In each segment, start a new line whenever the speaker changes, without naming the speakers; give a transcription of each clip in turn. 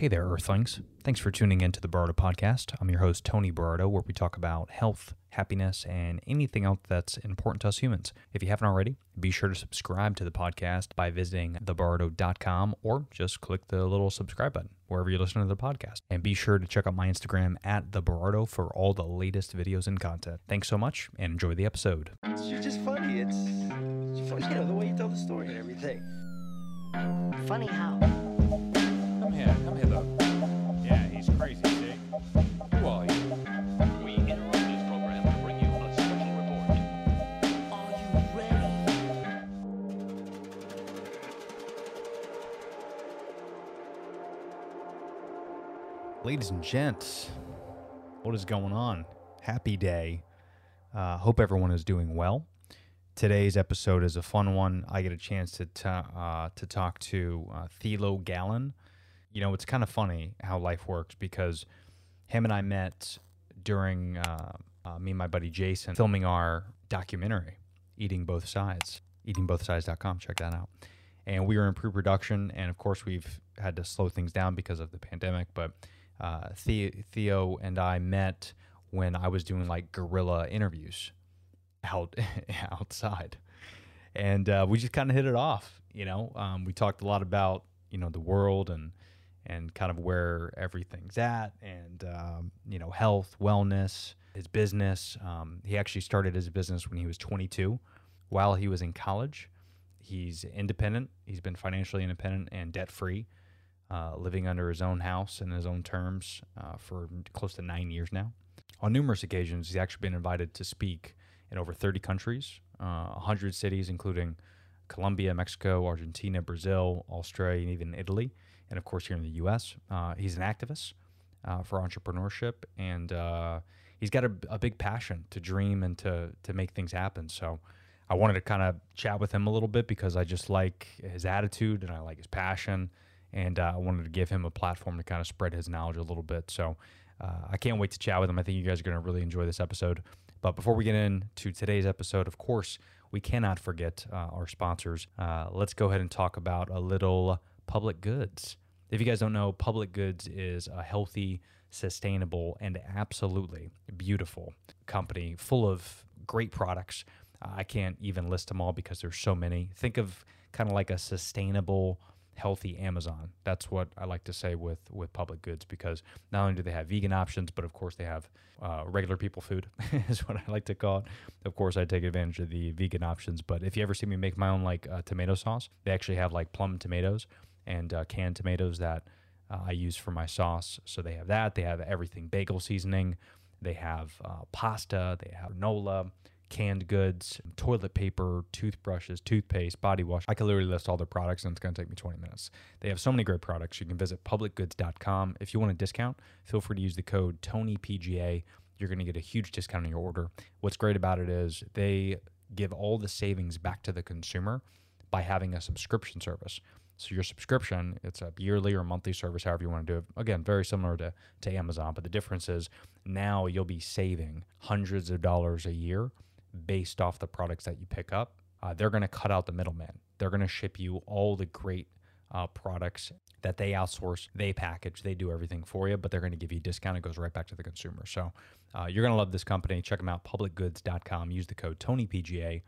Hey there, Earthlings. Thanks for tuning in to the Berardo Podcast. I'm your host, Tony Berardo, where we talk about health, happiness, and anything else that's important to us humans. If you haven't already, be sure to subscribe to the podcast by visiting theberardo.com or just click the little subscribe button wherever you listen to the podcast. And be sure to check out my Instagram at the Berardo for all the latest videos and content. Thanks so much and enjoy the episode.
You're just funny. It's, it's funny, you know, the way you tell the story and everything.
Funny how?
Come here, come hither. Yeah, he's crazy, see? Who are you?
We interrupt this program to bring you a special report.
Are you ready?
Ladies and gents, what is going on? Happy day. Uh, hope everyone is doing well. Today's episode is a fun one. I get a chance to ta- uh, to talk to uh, Thilo Gallon. You know, it's kind of funny how life works because him and I met during uh, uh, me and my buddy Jason filming our documentary, Eating Both Sides. EatingBothSides.com. Check that out. And we were in pre-production, and of course we've had to slow things down because of the pandemic. But uh, The- Theo and I met when I was doing like guerrilla interviews out outside, and uh, we just kind of hit it off. You know, um, we talked a lot about you know the world and and kind of where everything's at, and um, you know health, wellness, his business. Um, he actually started his business when he was 22, while he was in college. He's independent. He's been financially independent and debt free, uh, living under his own house and his own terms uh, for close to nine years now. On numerous occasions, he's actually been invited to speak in over 30 countries, uh, 100 cities, including Colombia, Mexico, Argentina, Brazil, Australia, and even Italy. And of course, here in the U.S., uh, he's an activist uh, for entrepreneurship, and uh, he's got a, a big passion to dream and to to make things happen. So, I wanted to kind of chat with him a little bit because I just like his attitude and I like his passion, and uh, I wanted to give him a platform to kind of spread his knowledge a little bit. So, uh, I can't wait to chat with him. I think you guys are going to really enjoy this episode. But before we get into today's episode, of course, we cannot forget uh, our sponsors. Uh, let's go ahead and talk about a little public goods. If you guys don't know, public goods is a healthy, sustainable, and absolutely beautiful company full of great products. Uh, I can't even list them all because there's so many. Think of kind of like a sustainable, healthy Amazon. That's what I like to say with with public goods because not only do they have vegan options, but of course they have uh, regular people food is what I like to call it. Of course, I take advantage of the vegan options. But if you ever see me make my own like uh, tomato sauce, they actually have like plum tomatoes and uh, canned tomatoes that uh, I use for my sauce. So they have that. They have everything bagel seasoning. They have uh, pasta. They have granola, canned goods, toilet paper, toothbrushes, toothpaste, body wash. I could literally list all their products and it's going to take me 20 minutes. They have so many great products. You can visit publicgoods.com. If you want a discount, feel free to use the code TonyPGA. You're going to get a huge discount on your order. What's great about it is they give all the savings back to the consumer by having a subscription service. So your subscription, it's a yearly or monthly service, however you want to do it. Again, very similar to, to Amazon, but the difference is now you'll be saving hundreds of dollars a year based off the products that you pick up. Uh, they're going to cut out the middleman. They're going to ship you all the great uh, products that they outsource, they package, they do everything for you, but they're going to give you a discount. It goes right back to the consumer. So uh, you're going to love this company. Check them out, publicgoods.com. Use the code TonyPGA.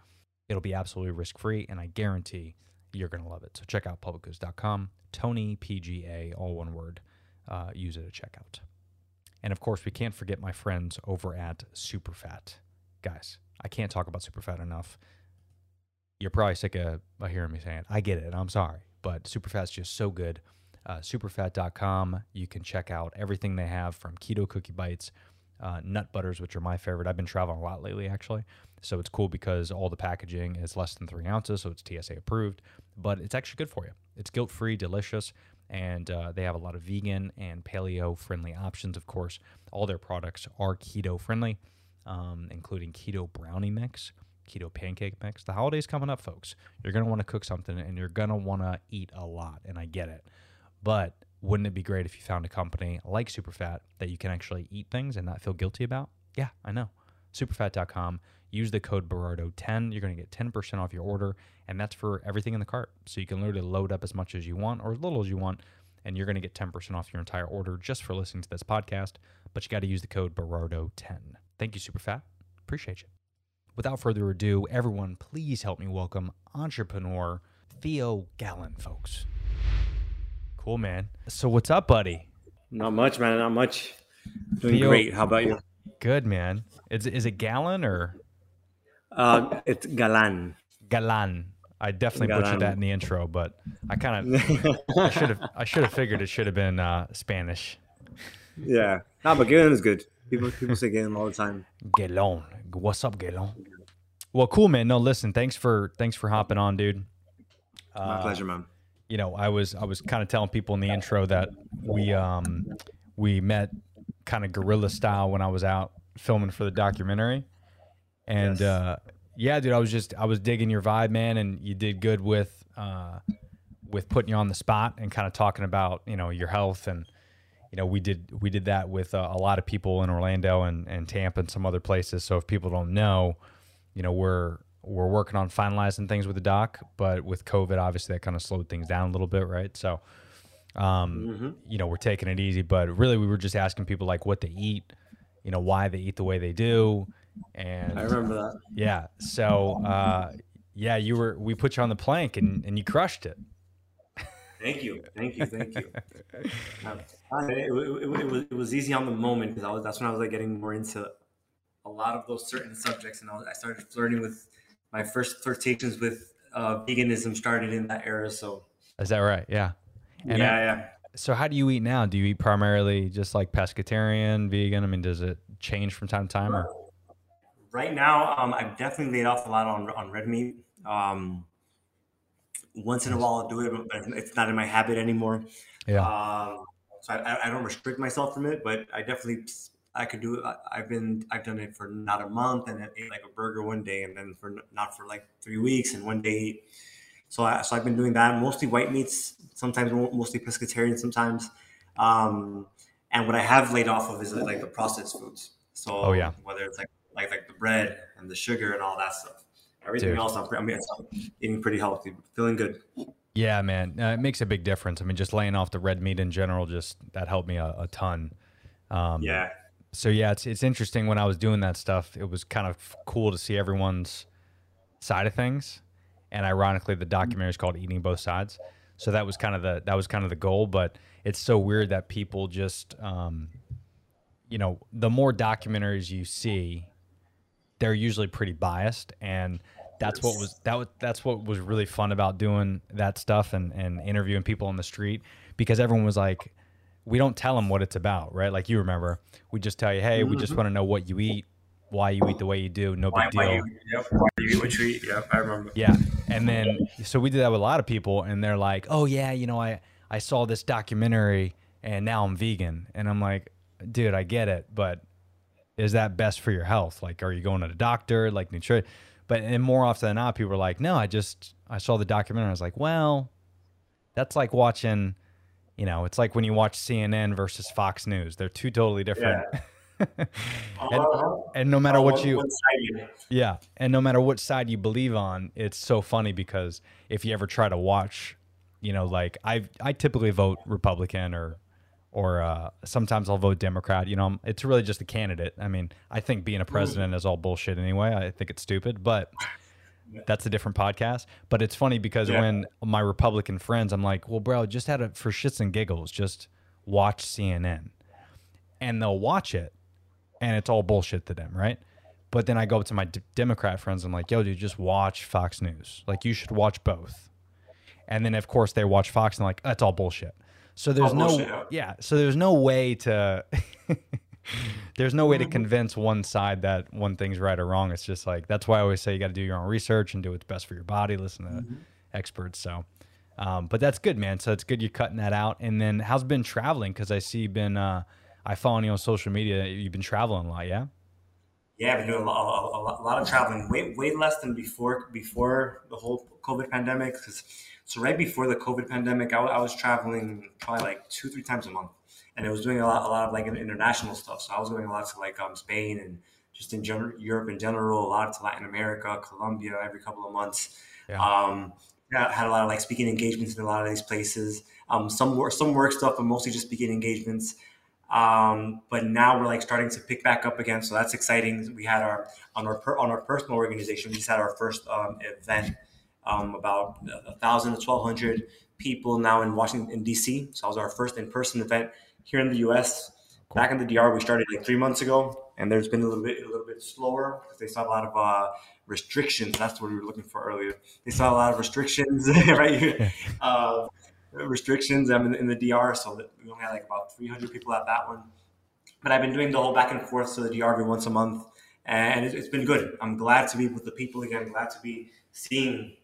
It'll be absolutely risk free, and I guarantee you're going to love it. So check out publicgoods.com, Tony PGA, all one word. Uh, use it at checkout. And of course, we can't forget my friends over at Superfat. Guys, I can't talk about Superfat enough. You're probably sick of, hearing me saying it. I get it. I'm sorry. But Superfat's just so good. Uh, superfat.com. You can check out everything they have from keto cookie bites, uh, nut butters, which are my favorite. I've been traveling a lot lately, actually. So it's cool because all the packaging is less than three ounces, so it's TSA approved, but it's actually good for you. It's guilt free, delicious, and uh, they have a lot of vegan and paleo friendly options, of course. All their products are keto friendly, um, including keto brownie mix, keto pancake mix. The holidays coming up, folks. You're going to want to cook something and you're going to want to eat a lot, and I get it. But wouldn't it be great if you found a company like Superfat that you can actually eat things and not feel guilty about? Yeah, I know. Superfat.com. Use the code Berardo10. You're going to get 10% off your order, and that's for everything in the cart. So you can literally load up as much as you want or as little as you want, and you're going to get 10% off your entire order just for listening to this podcast. But you got to use the code Berardo10. Thank you, Superfat. Appreciate you. Without further ado, everyone, please help me welcome entrepreneur Theo Gallen, folks. Cool, man. So, what's up, buddy?
Not much, man. Not much. Doing
Theo-
great. How about you?
Good, man. Is, is it Gallen or
Uh, it's Galan.
Galan? I definitely butchered
Galan.
that in the intro, but I kind of I should have I should have figured it should have been uh, Spanish.
yeah. No, but Galen is good. People people say Galen all the time.
Galon. What's up, Galon? Well, cool, man. No, listen, thanks for thanks for hopping on, dude.
My
Uh,
pleasure, man.
You know, I was I was kind of telling people in the intro that we um we met kind of guerrilla style when I was out filming for the documentary. And
Yes.
uh yeah, dude, I was just I was digging your vibe, man, and you did good with uh with putting you on the spot and kind of talking about, you know, your health and you know, we did we did that with uh, a lot of people in Orlando and, and Tampa and some other places. So if people don't know, you know, we're we're working on finalizing things with the doc, but with COVID, obviously that kind of slowed things down a little bit, right? So, um, you know, we're taking it easy, but really we were just asking people like what they eat, you know, why they eat the way they do, and
I remember that.
yeah. So, uh, yeah, you were we put you on the plank and and you crushed it.
Thank you. Thank you. Thank you. Um, it, it, it, was, it was easy on the moment because that's when I was like getting more into a lot of those certain subjects, and I, was, I started flirting with my first flirtations with uh, veganism started in that era. So
Is that right? Yeah. And
yeah,
I-
yeah.
So how do you eat now? Do you eat primarily just like pescatarian, vegan? I mean, does it change from time to time or?
Right now, um, I've definitely laid off a lot on on red meat. Um, once in a while, I'll do it, but it's not in my habit anymore.
Yeah.
Um, so I, I- I don't restrict myself from it, but I definitely I could do it. I- I've been I've done it for not a month, and then ate like a burger one day, and then for not for like three weeks, and one day. So I, so I've been doing that mostly white meats, sometimes mostly pescatarian, sometimes. Um, and what I have laid off of is like the processed foods. So
Oh, yeah.
whether it's like like like the bread and the sugar and all that stuff. Everything
Dude.
else, I'm, I mean, I'm eating pretty healthy, feeling good.
Yeah, man, uh, it makes a big difference. I mean, just laying off the red meat in general, just that helped me a, a ton. Um,
Yeah.
So yeah, it's it's interesting when I was doing that stuff. It was kind of cool to see everyone's side of things, and ironically, the documentary is called "Eating Both Sides." So that was kind of the that was kind of the goal. But it's so weird that people just, um, you know, the more documentaries you see, they're usually pretty biased, and that's what was that was that's what was really fun about doing that stuff and and interviewing people on the street because everyone was like we don't tell them what it's about, right? Like you remember, we just tell you, hey, we just mm-hmm. want to know what you eat, why you eat the way you do, no
Why,
big
why
deal.
you, yep, why you eat what you eat. Yep, I remember.
Yeah. And then so we did that with a lot of people and they're like, "Oh yeah, you know, I I saw this documentary and now I'm vegan." And I'm like, "Dude, I get it, but is that best for your health? Like are you going to the doctor, like nutrition?" But and more often than not people are like, "No, I just I saw the documentary." I was like, "Well, that's like watching, you know, it's like when you watch CNN versus Fox News. They're two totally different." and,
Uh-huh.
and no matter what
One-
you yeah, and no matter what side you believe on, it's so funny because if you ever try to watch, you know, like I I typically vote Republican or or uh, sometimes I'll vote Democrat. You know, it's really just a candidate. I mean, I think being a president is all bullshit anyway. I think it's stupid, but that's a different podcast. But it's funny because
Yeah.
when my Republican friends, I'm like, well, bro, just had it for shits and giggles, just watch CNN, and they'll watch it, and it's all bullshit to them, right? But then I go up to my d- Democrat friends. I'm like, yo, dude, just watch Fox News. Like, you should watch both. And then, of course, they watch Fox and like, that's all bullshit. So there's
All
no,
bullshit, yeah.
yeah. So there's no way to, there's no way to convince one side that one thing's right or wrong. It's just like that's why I always say you got to do your own research and do what's best for your body. Listen to
Mm-hmm.
experts. So, um, but that's good, man. So it's good you're cutting that out. And then how's been traveling? Because I see you've been, uh, I follow you on social media. You've been traveling a lot, yeah.
Yeah, I've been doing a lot, a lot, a lot of traveling, way way less than before before the whole COVID pandemic. 'cause- so right before the COVID pandemic, I, I was traveling probably like two three times a month, and I was doing a lot a lot of like international stuff. So I was going a lot to like um, Spain and just in general Europe in general, a lot to Latin America, Colombia every couple of months.
Yeah.
Um, had a lot of like speaking engagements in a lot of these places. um, some work, some work stuff, but mostly just speaking engagements. Um, but now we're like starting to pick back up again, so that's exciting. We had our on our per, on our personal organization, we just had our first um, event, um, about a thousand to twelve hundred people now in Washington in DC. So that was our first in person event here in the U.S. Back in the DR, we started like three months ago, and there's been a little bit a little bit slower because they saw a lot of uh, restrictions. That's what we were looking for earlier. They saw a lot of restrictions right. Uh, restrictions um, in, in the DR, so that we only had like about 300 people at that one. But I've been doing the whole back and forth to the DR every once a month, and it's, it's been good. I'm glad to be with the people again. Glad to be seeing,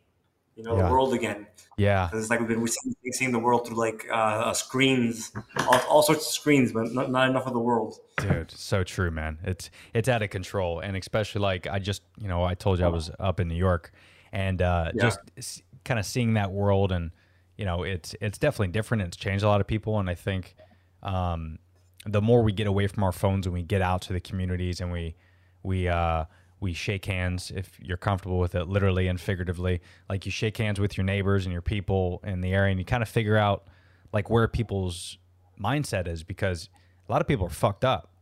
you know,
Yeah.
the world again.
Yeah.
Because it's like we've been we've seen, seeing the world through like uh, screens, all, all sorts of screens, but not, not enough of the world.
Dude, so true, man. It's it's out of control, and especially like I just you know I told you I was up in New York, and uh,
Yeah.
just kind of seeing that world, and you know it's it's definitely different. It's changed a lot of people, and I think um, the more we get away from our phones and we get out to the communities and we we uh, we shake hands if you're comfortable with it, literally and figuratively. Like you shake hands with your neighbors and your people in the area, and you kind of figure out like where people's mindset is because a lot of people are fucked up,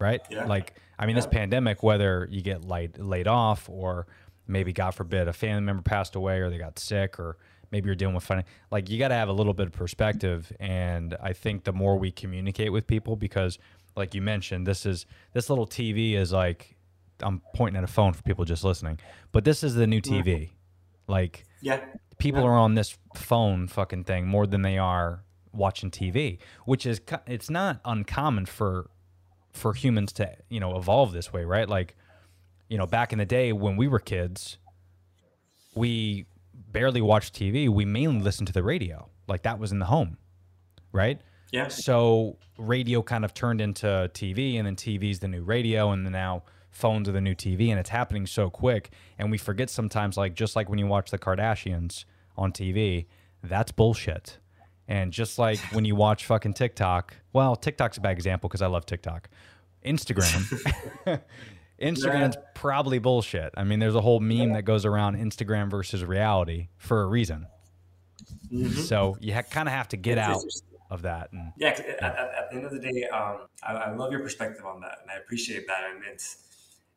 right?
Yeah.
Like I mean, this pandemic, whether you get laid laid off or maybe God forbid a family member passed away or they got sick or maybe you're dealing with fin- like you got to have a little bit of perspective and I think the more we communicate with people because like you mentioned this is this little TV is like I'm pointing at a phone for people just listening but this is the new mm-hmm. TV like
Yeah,
people are on this phone fucking thing more than they are watching TV, which is it's not uncommon for for humans to you know evolve this way, right? Like you know back in the day when we were kids, we barely watched TV. We mainly listened to the radio, like that was in the home, right?
yeah,
So radio kind of turned into TV, and then TV's the new radio, and then now phones are the new TV, and it's happening so quick. And we forget sometimes, like just like when you watch the Kardashians on TV, that's bullshit. And just like when you watch fucking TikTok, well, TikTok's a bad example because I love TikTok. Instagram, Instagram's probably bullshit. I mean, there's a whole meme that goes around Instagram versus reality for a reason. So you ha- kind of have to get
It's
out of that. And
Yeah, 'cause at, at, at the end of the day, um, I, I love your perspective on that, and I appreciate that. And it's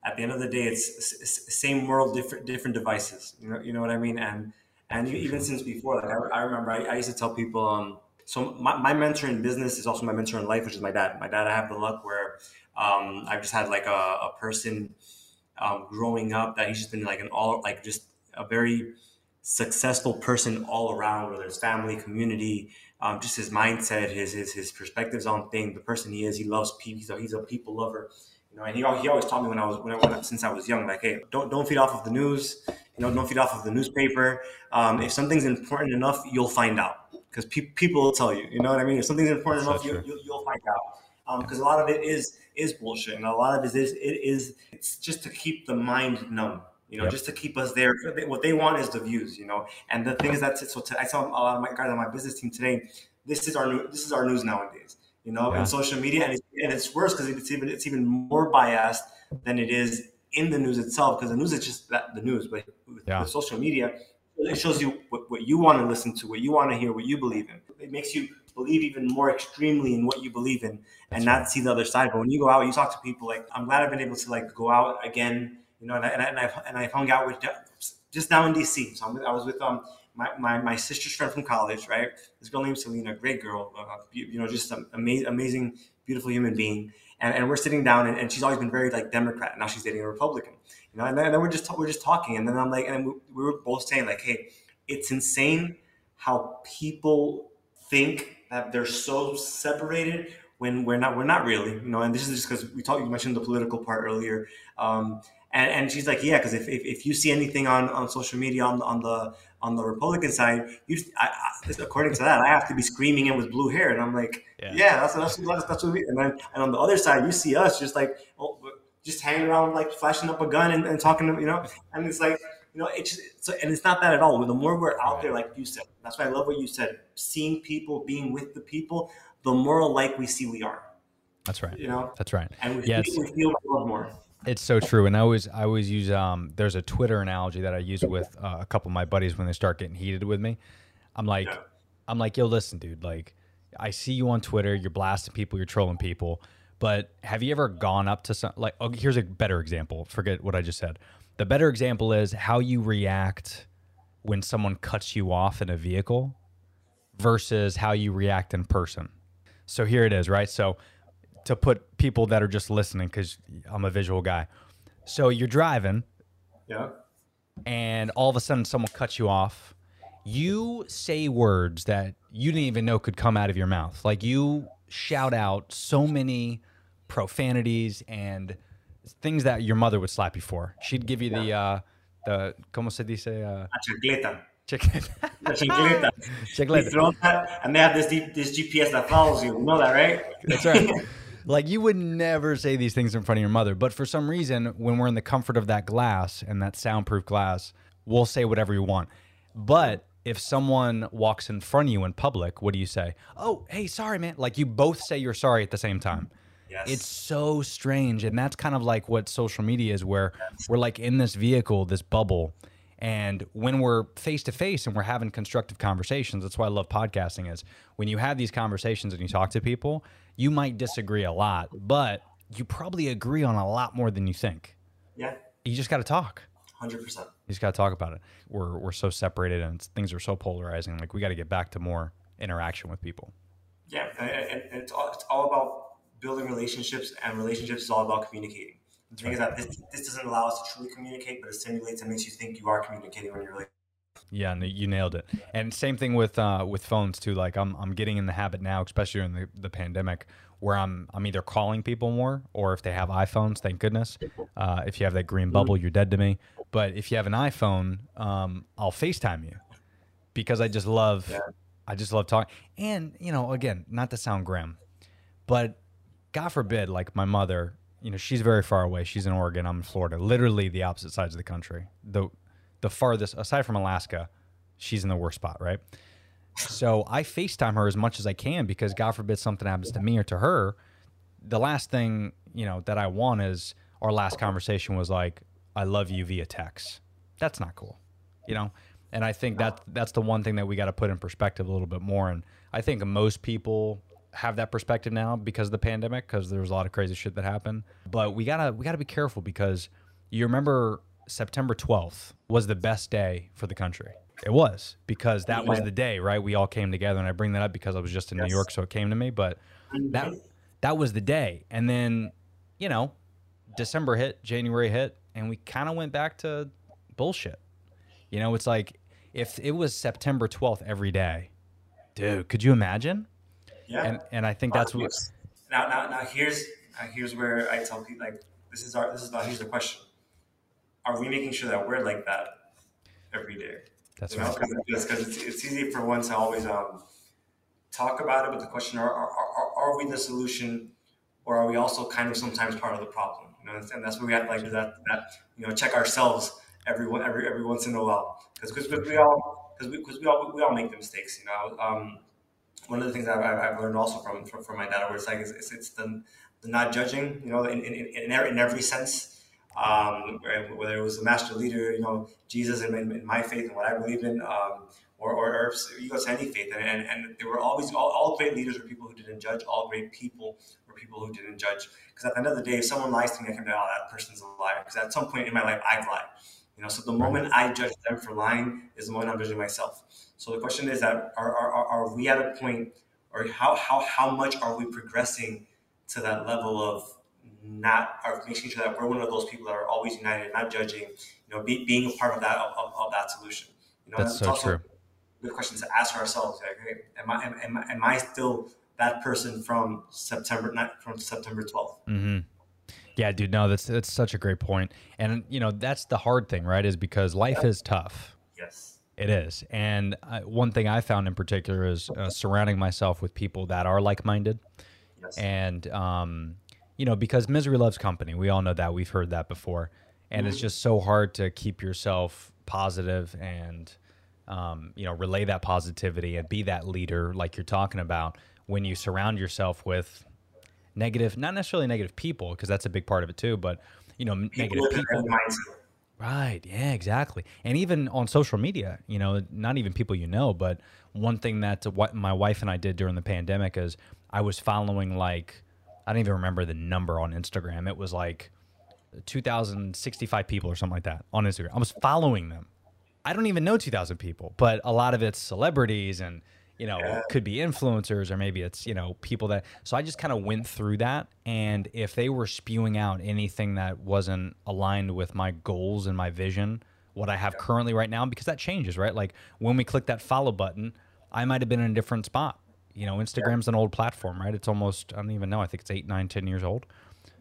at the end of the day, it's same world, different different devices. You know, you know what I mean. And and you- even since before, like I, I remember, I, I used to tell people, um, so my, my mentor in business is also my mentor in life, which is my dad. My dad, I have the luck where um, I've just had like a, a person um, growing up that he's just been like an all like just a very successful person all around, whether it's family, community, um, just his mindset, his, his his perspectives on things, the person he is. He loves people. He's a, he's a people lover. You know, and he, he always taught me when I was when I, since I was young, like, hey, don't don't feed off of the news. You know, don't feed off of the newspaper. Um, if something's important enough, you'll find out because pe- people will tell you. You know what I mean? If something's important
So
enough, you, you'll find out. Because a lot of it is is bullshit, and a lot of it is it is it's just to keep the mind numb. You know,
Yep.
just to keep us there. What they want is the views. You know, and the thing is that so I saw a lot of my guys on my business team today. This is our new. This is our news nowadays. You know,
Yeah.
in social media, and it's, and it's worse because it's even it's even more biased than it is in the news itself. Because the news is just that the news, but with,
Yeah.
with social media, it shows you what, what you want to listen to, what you want to hear, what you believe in. It makes you believe even more extremely in what you believe in, and not see the other side. But when you go out, you talk to people. Like I'm glad I've been able to like go out again. You know, and I, and, I, and I've and I've hung out with just now in DC. So I'm, I was with um my, my, my sister's friend from college, right? This girl named Selena, great girl, uh, you, know, just an amazing, amazing, beautiful human being. And, and we're sitting down, and, and she's always been very like Democrat. Now she's dating a Republican, you know. And then, and then we're just we're just talking, and then I'm like, and we, we were both saying like, hey, it's insane how people think that they're so separated when we're not we're not really you know and this is just because we talked you mentioned the political part earlier um, and, and she's like yeah because if, if, if you see anything on, on social media on, on the on the republican side you I, I, according to that i have to be screaming in with blue hair and i'm like
Yeah.
yeah, that's, that's, that's, that's what we and then and on the other side you see us just like oh, just hanging around like flashing up a gun and, and talking to you know and it's like you know it's just, so and it's not that at all the more we're out there like you said that's why i love what you said seeing people being with the people the more alike we see we are
that's right.
you know
That's right.
and we,
Yes.
we feel more
It's so true, and I always I always use um. There's a Twitter analogy that I use with uh, a couple of my buddies when they start getting heated with me. I'm like,
Yeah.
I'm like, yo, listen, dude, like, I see you on Twitter, you're blasting people, you're trolling people, but have you ever gone up to some, like, oh, here's a better example. Forget what I just said. The better example is how you react when someone cuts you off in a vehicle versus how you react in person. So here it is, right? So to put people that are just listening, because I'm a visual guy. So you're driving,
Yeah.
and all of a sudden someone cuts you off, you say words that you didn't even know could come out of your mouth. Like you shout out so many profanities and things that your mother would slap you for. She'd give you the uh the como se dice uh
A chancleta.
chicken
A chancleta.
Chicleta.
Throw that, and they have this this GPS that follows you. You know that, right?
That's right. like you would never say these things in front of your mother, but for some reason, when we're in the comfort of that glass and that soundproof glass, we'll say whatever we want. But if someone walks in front of you in public, what do you say? Oh, hey, sorry, man. Like you both say you're sorry at the same time.
Yes.
It's so strange. And that's kind of like what social media is, where we're like in this vehicle, this bubble. And when we're face to face and we're having constructive conversations, that's why I love podcasting is when you have these conversations and you talk to people, you might disagree a lot, but you probably agree on a lot more than you think.
yeah,
You just got to talk.
hundred percent.
You just got to talk about it. We're, we're so separated and things are so polarizing. Like we got to get back to more interaction with people.
Yeah, and, and, it's, all, it's all about building relationships, and relationships is all about communicating. The thing is that this, this doesn't allow us to truly communicate, but it stimulates and makes you think you are communicating when you're really.
Yeah, and you nailed it. And same thing with uh, with phones too. Like I'm I'm getting in the habit now, especially in the, the pandemic, where I'm I'm either calling people more, or if they have iPhones, thank goodness. Uh, if you have that green bubble, you're dead to me. But if you have an iPhone, um, I'll FaceTime you because I just love
Yeah.
I just love talking. And you know, again, not to sound grim, but God forbid, like my mother, you know, she's very far away. She's in Oregon. I'm in Florida. Literally the opposite sides of the country. The the farthest, aside from Alaska, she's in the worst spot, right? So I FaceTime her as much as I can because God forbid something happens to me or to her. The last thing, you know, that I want is our last conversation was like, I love you via text. That's not cool. You know? And I think that that's the one thing that we got to put in perspective a little bit more. And I think most people have that perspective now because of the pandemic, because there was a lot of crazy shit that happened. But we gotta we gotta be careful because you remember September 12th was the best day for the country. It was because that was the day, right? We all came together, and I bring that up because I was just in New York, so it came to me. But that that was the day, and then you know, December hit, January hit, and we kind of went back to bullshit. You know, it's like if it was September 12th every day, dude, could you imagine?
Yeah.
And and I think that's what
now, now, now here's now here's where I tell people like this is our this is now here's the question: Are we making sure that we're like that every day?
that's
you
right.
because it's, it's easy for one to always um, talk about it, but the question are, are, are, are we the solution, or are we also kind of sometimes part of the problem? You know, and that's where we have to like do that that you know check ourselves every every every once in a while because we all because we, cause we all we all make the mistakes. You know, um, one of the things I've, I've I've learned also from, from from my dad, where it's like it's, it's, it's the, the not judging. You know, in in, in, every, in every sense. Um, whether it was the master leader, you know, Jesus and, in my faith and what I believe in, um, or, or, or you go to any faith, and, and, and there were always all, all great leaders were people who didn't judge. All great people were people who didn't judge. Because at the end of the day, if someone lies to me, I can be, oh, that person's a liar. Because at some point in my life, I've lied. You know, so the moment I judge them for lying is the moment I'm judging myself. So the question is that are, are, are, are we at a point, or how, how, how much are we progressing to that level of not, or making sure that we're one of those people that are always united, not judging, you know, be, being a part of that, of, of, that solution. You know,
That's so
also
true.
good question to ask ourselves. Like, hey, am I, am, am, I- am I still that person from September, not from September 12th?
hmm Yeah, dude. No, that's that's such a great point. And you know, that's the hard thing, right? Is because life is tough.
Yes.
It is. And uh, one thing I found in particular is uh, surrounding myself with people that are like-minded.
Yes.
And um, you know, because misery loves company. We all know that. We've heard that before. And it's just so hard to keep yourself positive and um, you know, relay that positivity and be that leader like you're talking about when you surround yourself with negative, not necessarily negative people, because that's a big part of it too, but you know,
People
negative people. Right. Yeah, exactly. And even on social media, you know, not even people you know, but one thing that what my wife and I did during the pandemic is I was following like I don't even remember the number on Instagram. It was like 2065 people or something like that on Instagram. I was following them. I don't even know 2000 people, but a lot of it's celebrities and you know, it could be influencers or maybe it's, you know, people that so I just kind of went through that and if they were spewing out anything that wasn't aligned with my goals and my vision, what I have currently right now because that changes, right? Like when we click that follow button, I might have been in a different spot. You know, Instagram's an old platform, right? It's almost I don't even know. I think it's eight, nine, ten years old.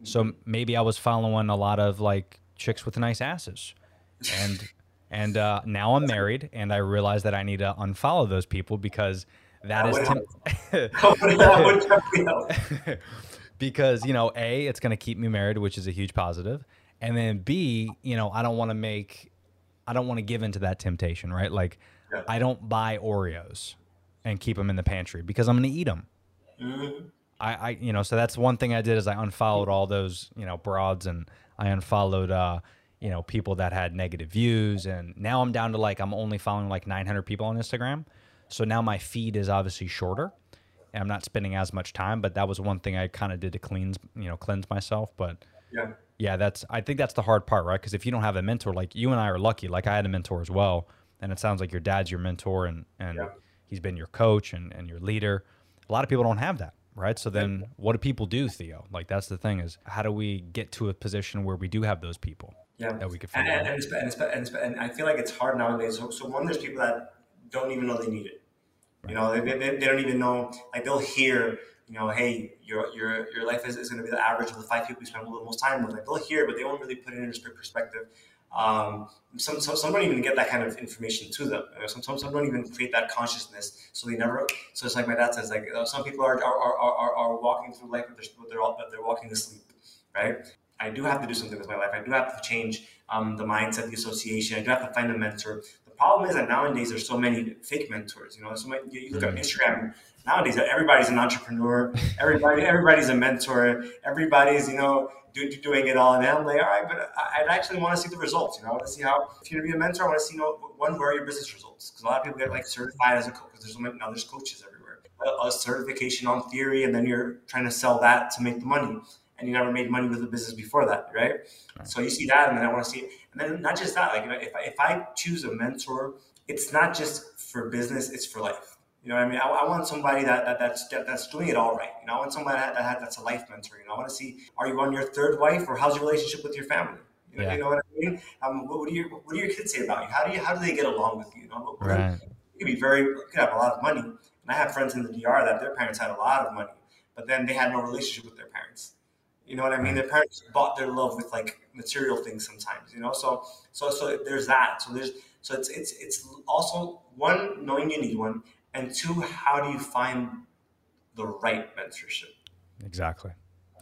So maybe I was following a lot of like chicks with nice asses, and and uh, now I'm married, and I realize that I need to unfollow those people because that is tem-
That would definitely
because you know a it's going to keep me married, which is a huge positive, and then b you know I don't want to make I don't want to give into that temptation, right? Like
Yeah.
I don't buy Oreos and keep them in the pantry because I'm going to eat them.
Mhm.
I, I you know so that's one thing I did is I unfollowed all those you know broads and I unfollowed uh you know people that had negative views and now I'm down to like I'm only following like 900 people on Instagram so now my feed is obviously shorter and I'm not spending as much time but that was one thing I kind of did to cleanse you know cleanse myself but
Yeah.
yeah that's I think that's the hard part right because if you don't have a mentor like you and I are lucky like I had a mentor as well and it sounds like your dad's your mentor and and
Yeah.
He's been your coach and, and your leader a lot of people don't have that right so then what do people do theo like that's the thing is how do we get to a position where we do have those people
Yeah.
that we could
and, and, and, it's, and, it's, and, it's, and I feel like it's hard nowadays. So, so one, there's people that don't even know they need it. You know, they, they, they don't even know. Like they'll hear, you know, hey, your your your life is, is going to be the average of the five people you spend the most time with. Like they'll hear, but they won't really put it into perspective. Um, some, some some don't even get that kind of information to them. You know, some, some some don't even create that consciousness, so they never. So it's like my dad says, like uh, some people are are, are, are, are walking through life, but they're but they're all, but they're walking to sleep, right? I do have to do something with my life. I do have to change um, the mindset, the association. I do have to find a mentor. The problem is that nowadays there's so many fake mentors. You know, so many, you look at Instagram Everybody's an entrepreneur. Everybody, everybody's a mentor. Everybody's you know do, do- doing it all. And I'm like, all right, but I, I'd actually want to see the results. You know, I want to see how if you're gonna be a mentor, I want to see you know one where are your business results because a lot of people get like certified as a coach. Because there's now there's coaches everywhere. A, a certification on theory, and then you're trying to sell that to make the money and you never made money with the business before that, right? So you see that, and then I want to see, it. and then not just that. Like if I, if I choose a mentor, it's not just for business; it's for life. You know what I mean? I, I want somebody that, that that's that, that's doing it all right. You know, I want somebody that, that that's a life mentor. You know, I want to see: are you on your third wife, or how's your relationship with your family? You know,
Yeah.
you know what I mean? Um, what, what do your what do your kids say about you? How do you how do they get along with you? You know, what-
right
you could be very you could have a lot of money. And I have friends in the DR that their parents had a lot of money, but then they had no relationship with their parents. You know what I mean? Their parents bought their love with like material things sometimes, you know? So so so there's that. So there's so it's it's it's also one, knowing you need one, and two, how do you find the right mentorship?
exactly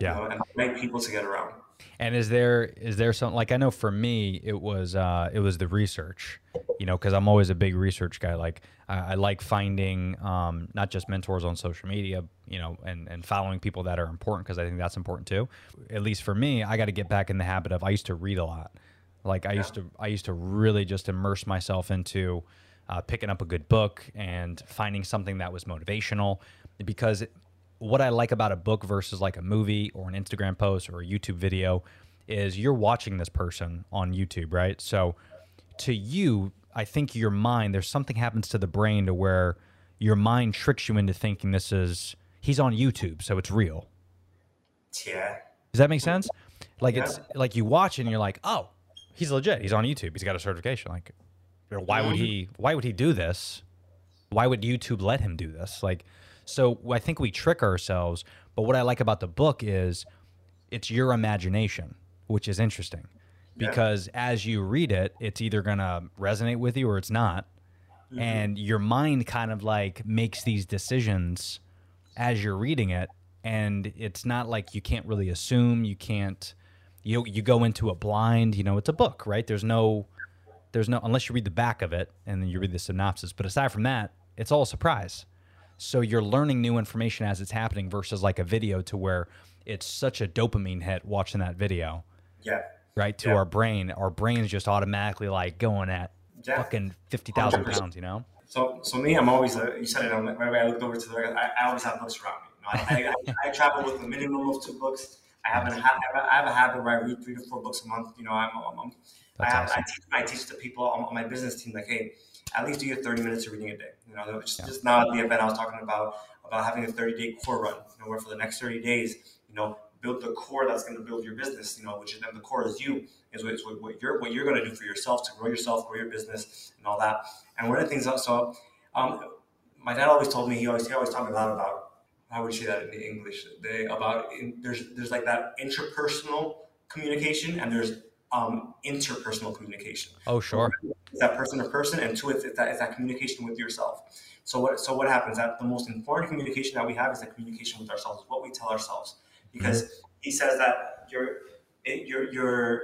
You
yeah
know, and the right people to get around.
And is there is there something like I know for me it was uh, it was the research, you know, because I'm always a big research guy. Like I, I like finding um, not just mentors on social media, you know, and and following people that are important because I think that's important too. At least for me, I got to get back in the habit of I used to read a lot. Like I used to I used to really just immerse myself into uh, picking up a good book and finding something that was motivational because what I like about a book versus like a movie or an Instagram post or a YouTube video is you're watching this person on YouTube, right? So to you, I think your mind, there's something happens to the brain to where your mind tricks you into thinking this is he's on YouTube, so it's real.
Yeah.
Does that make sense? Like it's like you watch and you're like, oh, he's legit. He's on YouTube. He's got a certification. Like, or why would um, he? Why would he do this? Why would YouTube let him do this? Like, so I think we trick ourselves. But what I like about the book is it's your imagination, which is interesting because as you read it, it's either gonna resonate with you or it's not, mm-hmm. and your mind kind of like makes these decisions as you're reading it and it's not like you can't really assume you can't you you go into it blind you know it's a book right there's no there's no unless you read the back of it and then you read the synopsis but aside from that it's all a surprise so you're learning new information as it's happening versus like a video to where it's such a dopamine hit watching that video
Yeah.
right? To
Yeah.
our brain, our brain's just automatically like going at
Yeah.
fucking fifty thousand
100%.
pounds, you know?
So, so me, I'm always, uh, you said it, whenever I looked over to the, I, I always have books around me. You know, I, I, I travel with a minimum of two books. I have, a, ha- I have a habit where I read three to four books a month. You know, I'm, I'm, I'm I, have,
awesome.
I, teach, I teach the people on, on my business team, like, hey, at least do your 30 minutes of reading a day. You know, just, just now at the event, I was talking about, about having a 30 day core run, you know, where for the next 30 days, you know, build the core that's going to build your business, you know, which is then the core is you, is what, is what, what you're, what you're going to do for yourself to grow yourself, grow your business and all that. And one of the things also, um, my dad always told me, he always, he always taught me a lot about, how would you say that in the English? They, about, in, there's, there's like that interpersonal communication and there's um, interpersonal communication
Oh, sure.
is that person to person, and two, it's, it's that, it's that communication with yourself. So what so what happens? That the most important communication that we have is the communication with ourselves, what we tell ourselves. Because he says that you're it, you're you're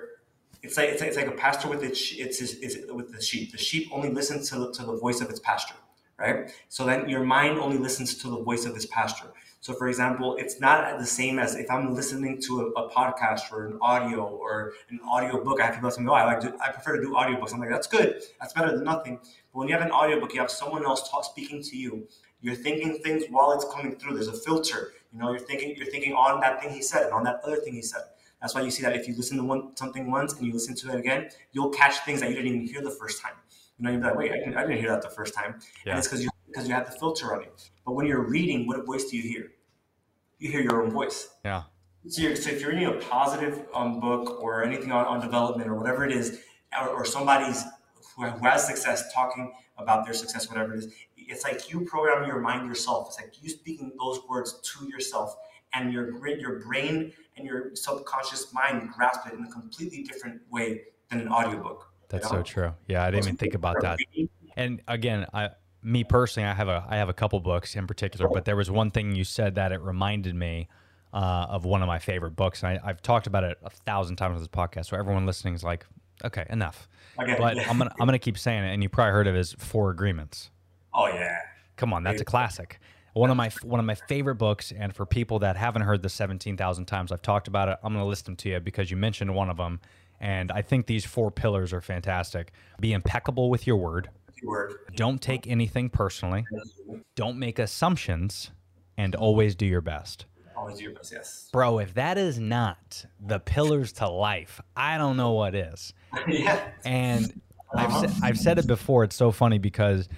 it's like it's like, it's like a pastor with its it's, it's, it's with the sheep. The sheep only listens to the, to the voice of its pastor, right? So then your mind only listens to the voice of its pastor. So, for example, it's not the same as if I'm listening to a, a podcast or an audio or an audio book. I have people me, "Oh, I like to, I prefer to do audiobooks." I'm like, "That's good. That's better than nothing." But when you have an audiobook, you have someone else talk, speaking to you. You're thinking things while it's coming through. There's a filter. You know, you're thinking you're thinking on that thing he said and on that other thing he said. That's why you see that if you listen to one something once and you listen to it again, you'll catch things that you didn't even hear the first time. You know, you'll be like, "Wait, I didn't, I didn't hear that the first time,"
Yeah.
and it's because you because you have the filter on running. But when you're reading, what voice do you hear? You hear your own voice.
Yeah.
So, you're, so if you're reading a positive um, book or anything on, on development or whatever it is, or, or somebody's who, who has success talking about their success, whatever it is, it's like you program your mind yourself. It's like you speaking those words to yourself, and your your brain and your subconscious mind grasp it in a completely different way than an audiobook.
That's
you
so true. Yeah, I didn't even think about that. And again, I me personally, I have a I have a couple books in particular, but there was one thing you said that it reminded me uh, of one of my favorite books. And I, I've talked about it a thousand times on this podcast, so everyone listening is like, okay, enough.
Okay.
But I'm gonna I'm gonna keep saying it, and you probably heard of it as Four Agreements.
Oh yeah.
Come on, that's a classic. One of my one of my favorite books, and for people that haven't heard the seventeen thousand times I've talked about it, I'm to list them to you because you mentioned one of them, and I think these four pillars are fantastic. Be impeccable with your word.
Word.
Don't take anything personally. Don't make assumptions, and always do your best.
Always do your best. Yes.
Bro, if that is not the pillars to life, I don't know what is.
yeah.
And I've,
Uh-huh.
sa- I've said it before. It's so funny because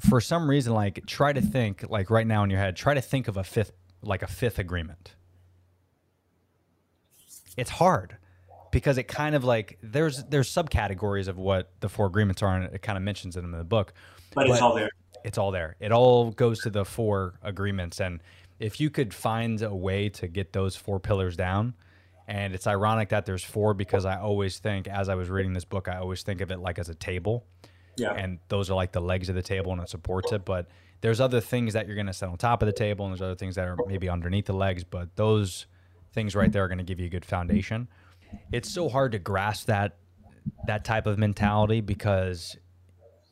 for some reason, like, try to think, like, right now in your head, try to think of a fifth, like, a fifth agreement. It's hard because it kind of like there's there's subcategories of what the four agreements are, and it kind of mentions them in the book.
But it's all there.
It's all there. It all goes to the four agreements, and if you could find a way to get those four pillars down, and it's ironic that there's four because I always think, as I was reading this book, I always think of it like as a table
Yeah.
and those are like the legs of the table and it supports it. But there's other things that you're going to set on top of the table, and there's other things that are maybe underneath the legs. But those things right there are going to give you a good foundation. It's so hard to grasp that that type of mentality because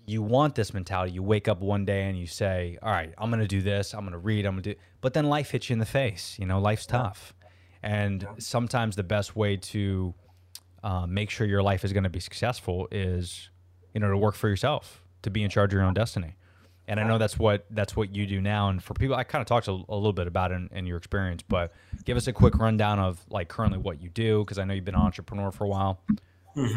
you want this mentality. You wake up one day and you say, "All right, I'm going to do this. I'm going to read. I'm going to do." But then life hits you in the face. You know, life's tough, and sometimes the best way to uh, make sure your life is going to be successful is, you know, to work for yourself, to be in charge of your own destiny. And I know that's what that's what you do now. And for people, I kind of talked a, a little bit about it in, in your experience, but give us a quick rundown of like currently what you do, because I know you've been an entrepreneur for a while.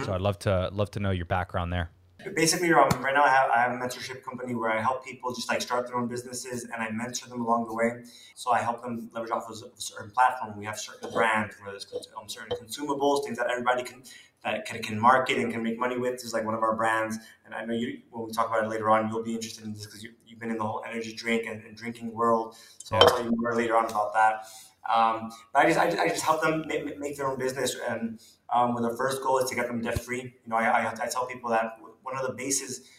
So I'd love to love to know your background there.
basically um, right now I have, I have a mentorship company where I help people just like start their own businesses and I mentor them along the way. So I help them leverage off of a certain platform. We have certain brands where there's um, certain consumables, things that everybody can that can, can market and can make money with. Is like one of our brands. And I know you when we talk about it later on, you'll be interested in this because you, you've been in the whole energy drink and, and drinking world. So I'll tell you more later on about that. Um, but I just, I just I just help them make, make their own business and um, the first goal is to get them debt free. You know, I, I, I tell people that one of the bases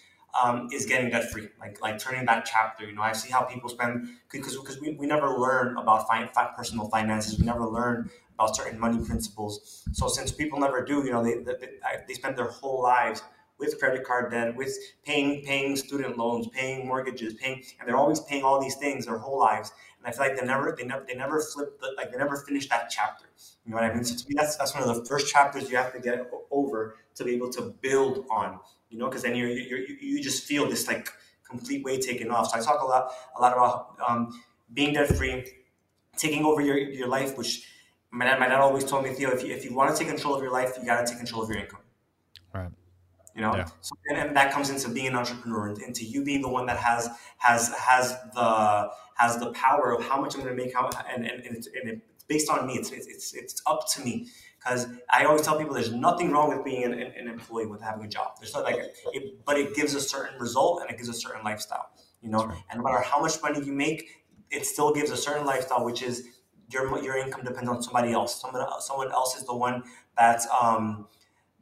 um, is getting debt free, like like turning that chapter. You know, I see how people spend because because we, we never learn about fi- personal finances. We never learn certain money principles. So since people never do, you know, they they, they spend their whole lives with credit card debt, with paying paying student loans, paying mortgages, paying, and they're always paying all these things their whole lives. and I feel like they never they never they never flip the, like they never finish that chapter. You know what I mean? So to me, that's that's one of the first chapters you have to get over to be able to build on. You know, because then you're you you just feel this like complete weight taken off. So I talk a lot a lot about um, being debt free, taking over your your life, which my dad, my dad always told me, Theo, if you, if you want to take control of your life, you got to take control of your income.
Right.
You know,
Yeah.
so, and, and that comes into being an entrepreneur, and into you being the one that has has has the has the power of how much I'm going to make, how and and, and, it's, and it's based on me. It's it's it's, it's up to me because I always tell people there's nothing wrong with being an, an, employee with having a job. There's not like, it, but it gives a certain result and it gives a certain lifestyle. You know, and no matter how much money you make, it still gives a certain lifestyle, which is your your income depends on somebody else. Someone someone else is the one that's um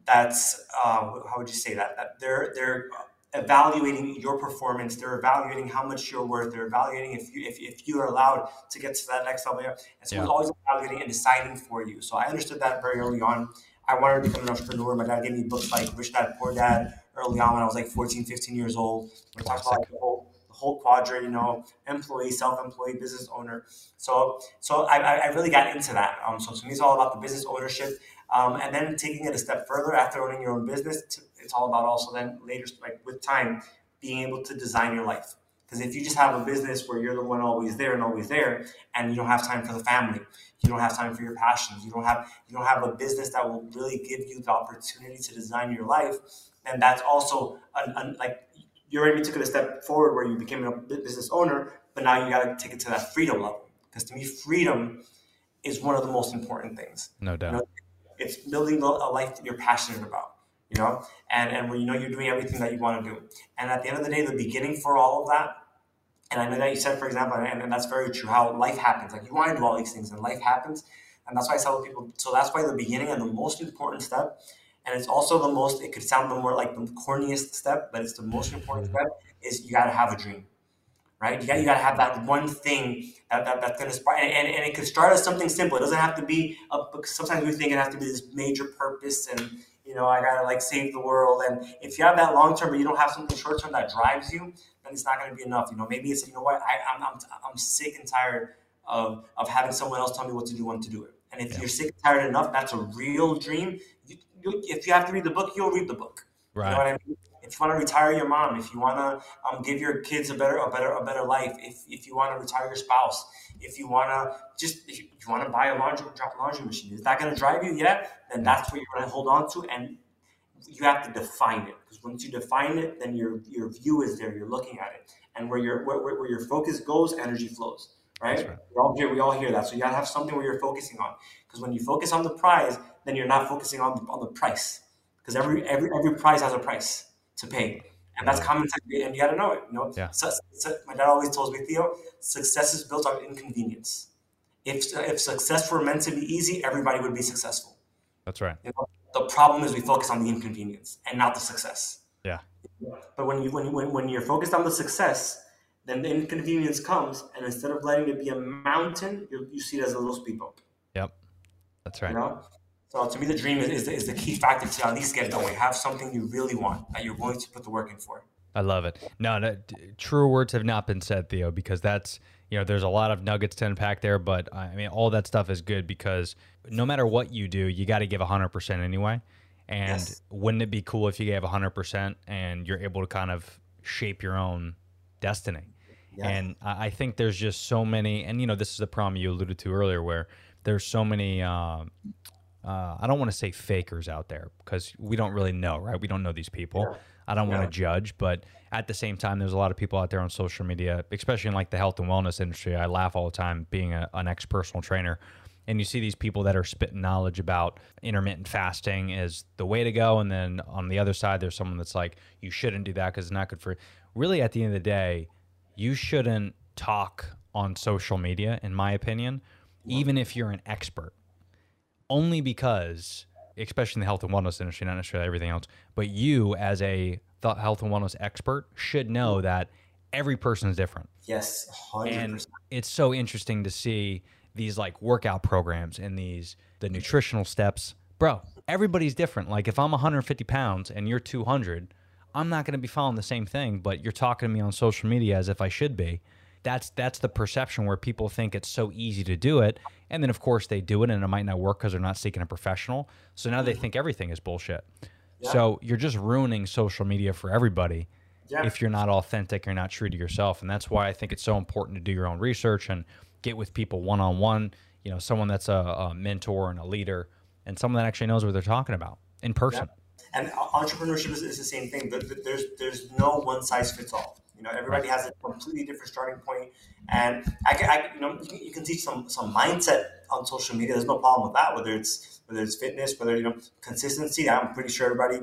that's uh, how would you say that that they're they're evaluating your performance. They're evaluating how much you're worth. They're evaluating if you if, if you are allowed to get to that next level. And someone's
Yeah.
always evaluating and deciding for you. So I understood that very early on. I wanted to become an entrepreneur. My dad gave me books like Rich Dad Poor Dad early on when I was like 14, 15 years old. We talked about like, the whole whole quadrant, you know, employee, self-employed, business owner. So so I, I really got into that. Um, so to me, it's all about the business ownership. Um, and then taking it a step further after owning your own business, it's all about also then later, like with time, being able to design your life. Because if you just have a business where you're the one always there and always there, and you don't have time for the family, you don't have time for your passions, you don't have you don't have a business that will really give you the opportunity to design your life, then that's also an, an, like you already took it a step forward where you became a business owner, but now you got to take it to that freedom level. Because to me, freedom is one of the most important things.
No doubt.
You know, it's building a life that you're passionate about, you know, and and where you know you're doing everything that you want to do. And at the end of the day, the beginning for all of that, and I know that you said, for example, and, and that's very true, how life happens. Like you want to do all these things, and life happens, and that's why I tell people. So that's why the beginning and the most important step, and it's also the most. It could sound the more like the corniest step, but it's the most important mm-hmm. step. Is you got to have a dream right? You got you got to have that one thing that, that that's going to spark, and, and, and it could start as something simple. It doesn't have to be a. Sometimes we think it has to be this major purpose, and you know, I gotta like save the world. And if you have that long term, but you don't have something short term that drives you, then it's not going to be enough. You know, maybe it's you know what I, I'm, I'm I'm sick and tired of of having someone else tell me what to do, when to do it. And if you're sick and tired enough, that's a real dream. You, you, if you have to read the book, you'll read the book. You know
Right.
what I mean? If you want to retire your mom, if you want to um, give your kids a better, a better, a better life, if, if you want to retire your spouse, if you want to just, if you, want to buy a laundry drop laundry machine, is that going to drive you? Yeah, then that's what you're going to hold on to, and you have to define it because once you define it, then your your view is there. You're looking at it, and where your where where your focus goes, energy flows. Right?
Right.
We all hear we all hear that. So you gotta have something where you're focusing on. Because when you focus on the prize, then you're not focusing on the, on the price. Because every every every prize has a price to pay, and that's common sense. And you gotta know it. You know.
Yeah.
So, so my dad always tells me, Theo, success is built on inconvenience. If if success were meant to be easy, everybody would be successful.
That's right.
You know, the problem is we focus on the inconvenience and not the success.
Yeah.
But when you when, when when you're focused on the success, then the inconvenience comes, and instead of letting it be a mountain, you, you see it as a little speed bump.
Yep. That's right.
You know. So to me, the dream is, is, the, is the key factor to at least get going. Have something you really want that you're willing to put the work in for.
I love it. No, no, words have not been said, Theo, because that's you know there's a lot of nuggets to unpack there. But I mean, all that stuff is good because no matter what you do, you got to give hundred percent anyway. And
Yes.
wouldn't it be cool if you gave hundred percent and you're able to kind of shape your own destiny?
Yeah.
And I I think there's just so many, and you know, this is the problem you alluded to earlier, where there's so many. Um, uh, I don't want to say fakers out there because we don't really know, right? We don't know these people. I don't want to judge, but at the same time, there's a lot of people out there on social media, especially in like the health and wellness industry. I laugh all the time being a, an ex personal trainer. And you see these people that are spitting knowledge about intermittent fasting is the way to go. And then on the other side, there's someone that's like, you shouldn't do that because it's not good for Really, at the end of the day, you shouldn't talk on social media, in my opinion, even if you're an expert only because, especially in the health and wellness industry, not necessarily everything else, but you as a health and wellness expert should know that every person is different.
Yes, hundred
And
percent.
it's so interesting to see these like workout programs and these the nutritional steps. Bro, everybody's different. Like if I'm 150 pounds and you're 200, I'm not going to be following the same thing, but you're talking to me on social media as if I should be. that's that's the perception where people think it's so easy to do it, and then of course they do it, and it might not work because they're not seeking a professional. So now they mm-hmm. think everything is bullshit. So you're just ruining social media for everybody
Yeah.
if you're not authentic, you're not true to yourself, and that's why I think it's so important to do your own research and get with people one on one. You know, someone that's a, a mentor and a leader, and someone that actually knows what they're talking about in person.
And entrepreneurship is, is the same thing. There- there- There's there's no one size fits all. You know, everybody has a completely different starting point, and I can, I, you know, you can, you can teach some some mindset on social media. There's no problem with that. Whether it's whether it's fitness, whether you know consistency. I'm pretty sure everybody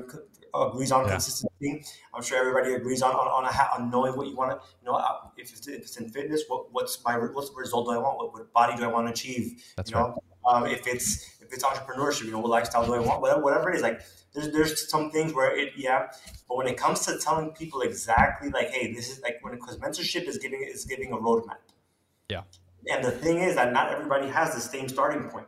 agrees on
Yeah.
consistency. I'm sure everybody agrees on on, on, a, on knowing what you want to. You know, uh, if it's, if it's in fitness, what, what's my what's the result do I want? What, what body do I want to achieve?
That's
you know, um, if it's if it's entrepreneurship, you know, what lifestyle do I want? Whatever, whatever it is, like there's there's some things where it yeah, but when it comes to telling people exactly like, hey, this is like when because mentorship is giving is giving a roadmap.
Yeah.
And the thing is that not everybody has the same starting point.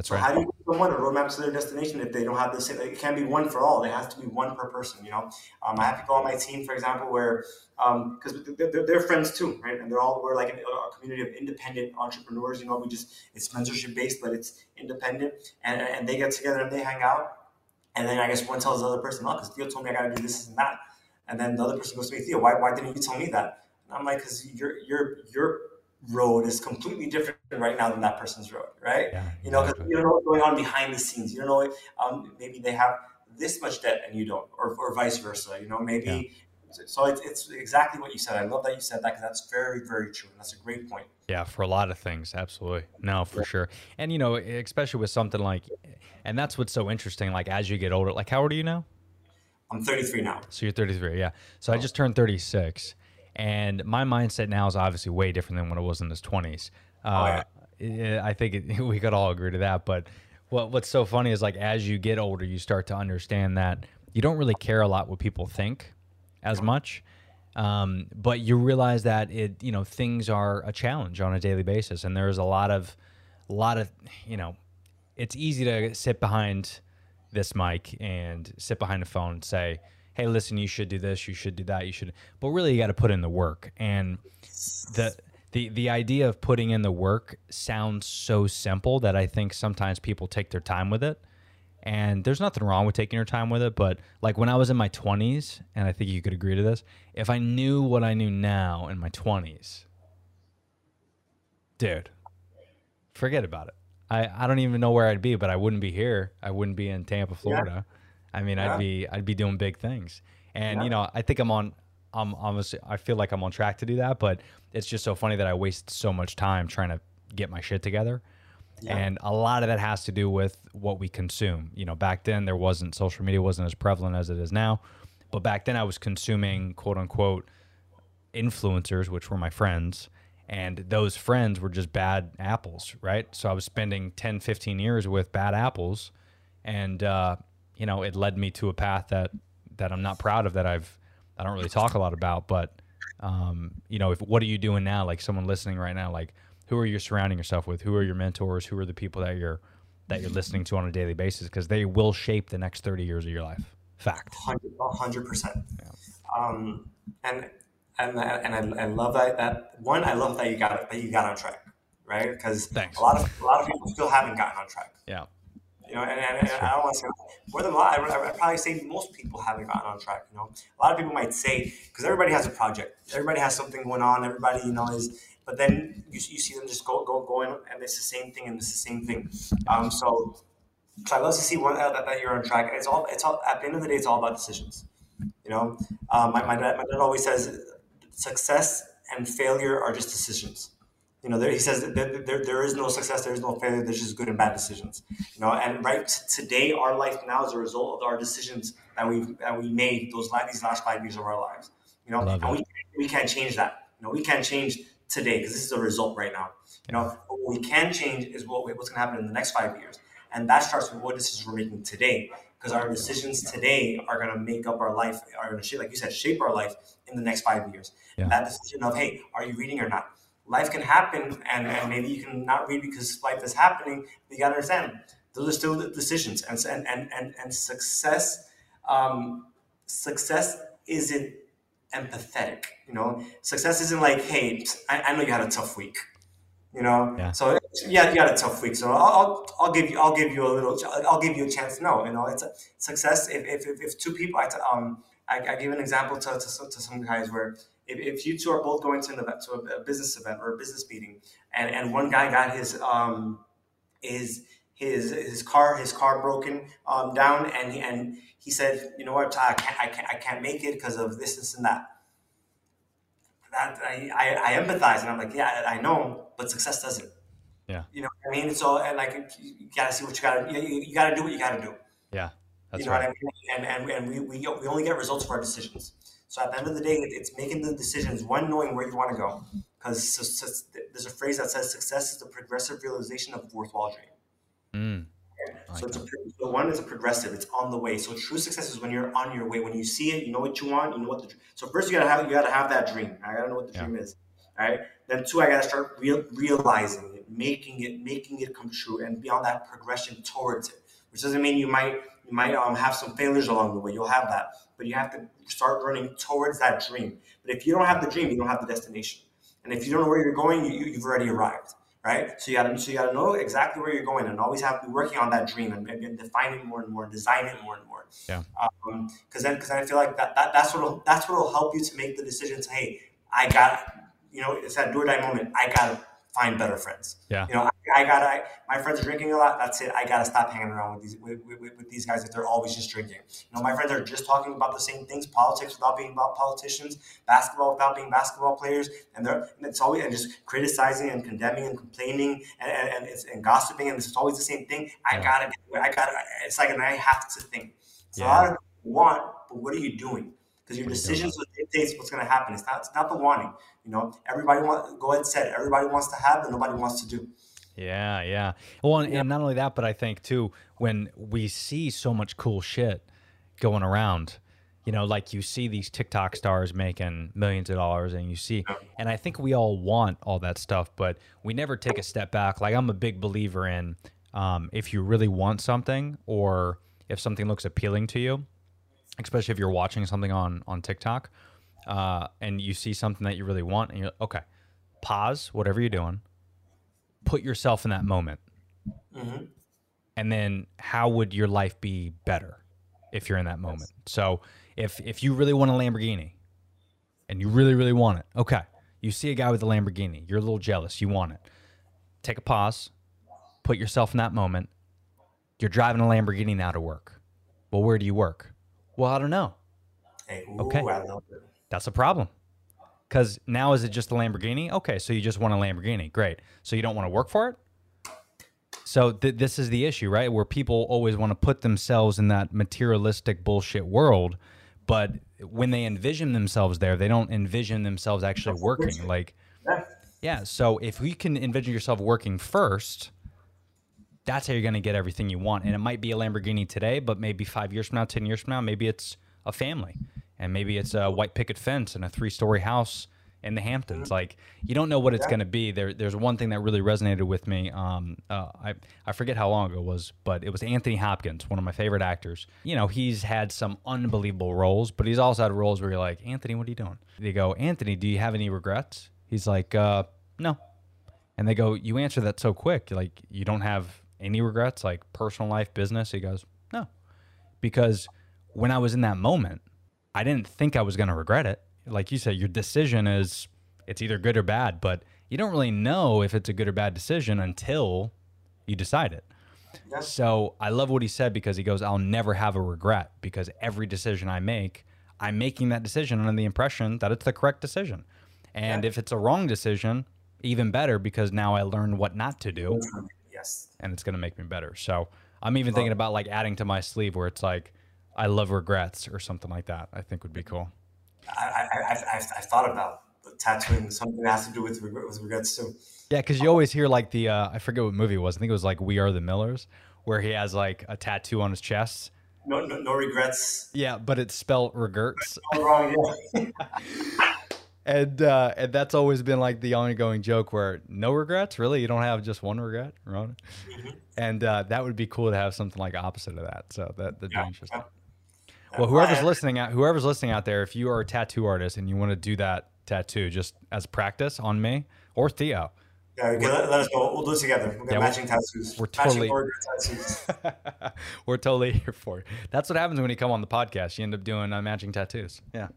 That's
So
right.
how do you give someone a roadmap to their destination if they don't have the same? It can't be one for all. There has to be one per person. You know, um, I have people on my team, for example, where because they're, they're, they're friends too, right? And they're all we're like a community of independent entrepreneurs. You know, we just it's mentorship based, but it's independent, and and they get together and they hang out. And then I guess one tells the other person, "Oh, because Theo told me I got to do this and that." And then the other person goes to me, "Theo, why, why didn't you tell me that?" And I'm like, "Because you're you're your your road is completely different right now than that person's road, right?
Yeah,
You know, because
exactly.
you don't know what's going on behind the scenes. You don't know, um, maybe they have this much debt and you don't, or, or vice versa. You know, maybe. So it's, it's exactly what you said. I love that you said that because that's very, very true. And that's a great point.
Yeah, for a lot of things, absolutely. No, for sure. And you know, especially with something like, and that's what's so interesting. Like as you get older, like how old are you now?
I'm 33 now.
So you're 33, yeah. So I just turned 36, and my mindset now is obviously way different than what it was in his 20s. Uh, yeah, I think it, we could all agree to that. But what what's so funny is like as you get older, you start to understand that you don't really care a lot what people think as much. Um, but you realize that it, you know, things are a challenge on a daily basis, and there's a lot of, a lot of, you know, it's easy to sit behind this mic and sit behind a phone and say, "Hey, listen, you should do this, you should do that, you should." But really, you got to put in the work, and the the the idea of putting in the work sounds so simple that I think sometimes people take their time with it. And there's nothing wrong with taking your time with it, but like when I was in my 20s, and I think you could agree to this, if I knew what I knew now in my 20s, dude, forget about it. I, I don't even know where I'd be, but I wouldn't be here. I wouldn't be in Tampa, Florida. I mean,
Yeah.
I'd be I'd be doing big things. And
Yeah.
you know, I think I'm on I'm obviously I feel like I'm on track to do that, but it's just so funny that I waste so much time trying to get my shit together. And a lot of that has to do with what we consume. You know, back then there wasn't social media wasn't as prevalent as it is now. But back then I was consuming quote unquote influencers, which were my friends, and those friends were just bad apples, right? So I was spending 10, 15 years with bad apples, and uh, you know, it led me to a path that that I'm not proud of that I've I don't really talk a lot about, but um, you know, if what are you doing now? Like someone listening right now, like who are you surrounding yourself with? Who are your mentors? Who are the people that you're that you're listening to on a daily basis? Because they will shape the next 30 years of your life. Fact.
Hundred, a hundred percent. Um, and and and I, I love that. That one, I love that you got it. that you got on track, right? Because a lot of a lot of people still haven't gotten on track.
Yeah.
You know, and, and, and I don't want to say more than a lot. I, probably say most people haven't gotten on track. You know, a lot of people might say because everybody has a project, everybody has something going on, everybody you know is. But then you, you see them just go go going, and it's the same thing, and it's the same thing. Um, so, so I love to see one uh, that, that you're on track. It's all it's all at the end of the day, it's all about decisions. You know, um, my, my, dad, my dad always says success and failure are just decisions. You know, there, he says that there, there, there is no success, there is no failure, there's just good and bad decisions. You know, and right today, our life now is a result of our decisions that we that we made those these last five years of our lives. You know,
Love
and
it.
we, we can't change that. You know, we can't change today because this is a result right now. You know, but what we can change is what what's going to happen in the next five years, and that starts with what decisions we're making today. Because our decisions today are going to make up our life, are going to shape, like you said, shape our life in the next five years.
Yeah.
That decision of, hey, are you reading or not? Life can happen, and, and maybe you can not read because life is happening. But you got to understand, those are still the decisions, and and and and, and success, um, success isn't empathetic. You know, success isn't like, hey, I, I know you had a tough week. You know,
Yeah.
so yeah, you had a tough week. So I'll, I'll, I'll give you, I'll give you a little, I'll give you a chance. No, you know, it's a success. If, if, if, two people, I, um, I, I give an example to, to, to some guys where if, if you two are both going to an event, to a, a business event or a business meeting, and, and one guy got his, um, his, his, his car, his car broken um, down, and he, and he said, you know what, I can't, I can't, I can't make it because of this, this, and that. That I, I, I empathize, and I'm like, yeah, I know, but success doesn't.
Yeah.
You know what I mean? So, and like, you gotta see what you gotta, you, you, you gotta do what you gotta do.
Yeah, that's
you know
right.
what I mean? And, and, and we, we, we only get results for our decisions. So at the end of the day, it's making the decisions, one, knowing where you want to go. Because there's a phrase that says success is the progressive realization of a worthwhile dream.
Mm,
So, it's a, so one is a progressive; it's on the way. So true success is when you're on your way. When you see it, you know what you want. You know what the. So first, you gotta have you gotta have that dream. I gotta know what the
Yeah.
dream is. All right. Then two, I gotta start real, realizing it, making it, making it come true, and be on that progression towards it. Which doesn't mean you might you might um, have some failures along the way. You'll have that, but you have to start running towards that dream. But if you don't have the dream, you don't have the destination. And if you don't know where you're going, you, you've already arrived right? So you gotta so you gotta know exactly where you're going, and always have to be working on that dream and, and define it more and more, design it more and more.
Yeah.
Um, because then because I feel like that, that that's what'll that's what'll help you to make the decision. To hey, I got you know it's that do or die moment. I gotta find better friends.
Yeah.
You know, I, gotta. I, my friends are drinking a lot. That's it. I gotta stop hanging around with these with, with, with these guys if they're always just drinking. You know, my friends are just talking about the same things: politics without being about politicians, basketball without being basketball players, and they're and it's always and just criticizing and condemning and complaining and and, and, it's, and gossiping, and it's always the same thing. I gotta. I gotta. It's like, and I have to think. So
Yeah.
a lot of people want, but what are you doing? Because your
What are you doing
decisions will dictate what's going to happen. It's not. It's not the wanting. You know, everybody want. Go ahead and say it. Everybody wants to have, but nobody wants to do.
Yeah, yeah. Well, and, and not only that, but I think too, when we see so much cool shit going around, you know, like you see these TikTok stars making millions of dollars, and you see, and I think we all want all that stuff, but we never take a step back. Like I'm a big believer in, um, if you really want something, or if something looks appealing to you, especially if you're watching something on on TikTok, uh, and you see something that you really want, and you're okay, pause whatever you're doing, put yourself in that moment,
Mhm.
and then how would your life be better if you're in that moment? So if if you really want a Lamborghini, and you really really want it, okay, you see a guy with a Lamborghini, you're a little jealous, you want it, take a pause, put yourself in that moment. You're driving a Lamborghini now to work. Well, where do you work? Well, I don't know.
Hey, ooh,
Okay.
I.
That's a problem. Because now is it just a Lamborghini? Okay, so you just want a Lamborghini. Great. So you don't want to work for it? So th- this is the issue, right? Where people always want to put themselves in that materialistic bullshit world, but when they envision themselves there, they don't envision themselves actually working. Like,
Yeah.
yeah. So if you can envision yourself working first, that's how you're going to get everything you want. And it might be a Lamborghini today, but maybe five years from now, 10 years from now, maybe it's a family. And maybe it's a white picket fence and a three story house in the Hamptons. Like, you don't know what it's
Yeah.
going to be. There, there's one thing that really resonated with me. Um, uh, I, I forget how long ago it was, but it was Anthony Hopkins, one of my favorite actors. You know, he's had some unbelievable roles, but he's also had roles where you're like, Anthony, what are you doing? They go, Anthony, do you have any regrets? He's like, uh, no. And they go, You answer that so quick. Like, you don't have any regrets, like personal life, business? He goes, No. Because when I was in that moment, I didn't think I was going to regret it. Like you said, your decision is it's either good or bad, but you don't really know if it's a good or bad decision until you decide it.
Yeah.
So I love what he said because he goes, I'll never have a regret because every decision I make, I'm making that decision under the impression that it's the correct decision. And
Yeah.
if it's a wrong decision, even better because now I learned what not to do
Yes.
and it's going to make me better. So I'm even thinking about like adding to my sleeve where it's like, I love regrets or something like that. I think would be cool.
I, I, I've thought about tattooing something that has to do with, regret, with regrets too.
Yeah, because you always hear like the uh, I forget what movie it was. I think it was like We Are the Millers, where he has like a tattoo on his chest.
No, no, no regrets.
Yeah, but it's spelled regrets,
No wrong. Yeah.
and uh, and that's always been like the ongoing joke where no regrets. Really, you don't have just one regret, Ron? And uh, that would be cool to have something like opposite of that. So that that'd
Yeah,
be interesting. Well, whoever's listening out, whoever's listening out there, if you are a tattoo artist and you want to do that tattoo just as practice on me or Theo,
Yeah, okay, let, let us know. We'll do it together. We'll get
Yeah, we're-
matching tattoos.
we're totally-
order tattoos.
we're totally here for it. That's what happens when you come on the podcast. You end up doing uh, matching tattoos. Yeah.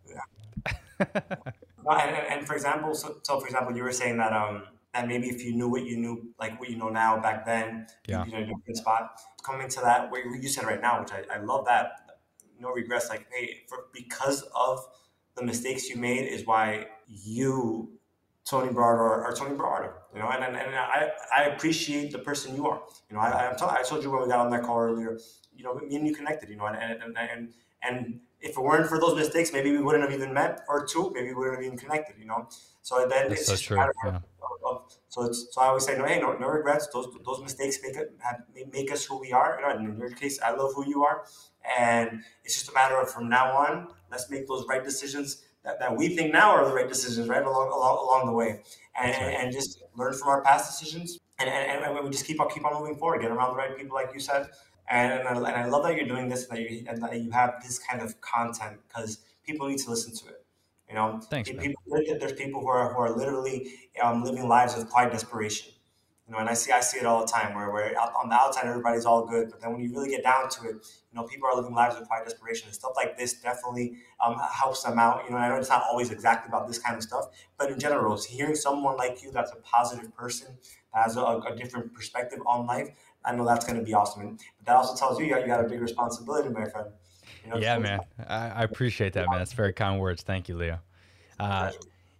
No, and, and, and for example, so, so for example, you were saying that um that maybe if you knew what you knew, like what you know now back then,
Yeah.
you'd be in a different spot. Coming to that, what you said right now, which I, I love that, no regrets. Like, hey, for because of the mistakes you made is why you, Tony Berardo are Tony Berardo, you know, and, and, and I, I appreciate the person you are. You know, I, I, told, I told you when we got on that call earlier, you know, me and you connected, you know, and, and, and, and, and if it weren't for those mistakes, maybe we wouldn't have even met, or two, maybe we wouldn't have even connected, you know. So then
That's
it's
so
just
true,
matter
yeah.
of, so it's so I always say no, hey, no, no regrets. Those those mistakes make it have, make us who we are. You know, and in your case, I love who you are, and it's just a matter of from now on, let's make those right decisions that, that we think now are the right decisions, right along along, along the way, and,
right.
and just learn from our past decisions, and, and, and we just keep on keep on moving forward, get around the right people, like you said, and and I, and I love that you're doing this and that you and that you have this kind of content because people need to listen to it. You know,
Thanks,
people, there's people who are who are literally um, living lives of quiet desperation. You know, and I see I see it all the time where where on the outside everybody's all good, but then when you really get down to it, you know, people are living lives of quiet desperation, and stuff like this definitely um, helps them out. You know, I know it's not always exactly about this kind of stuff, but in general, hearing someone like you that's a positive person that has a, a different perspective on life, I know that's going to be awesome. And, but that also tells you you got, you got a big responsibility, my friend. You know,
Yeah, man. I, I appreciate that, man. That's very kind words. Thank you, Theo. Uh,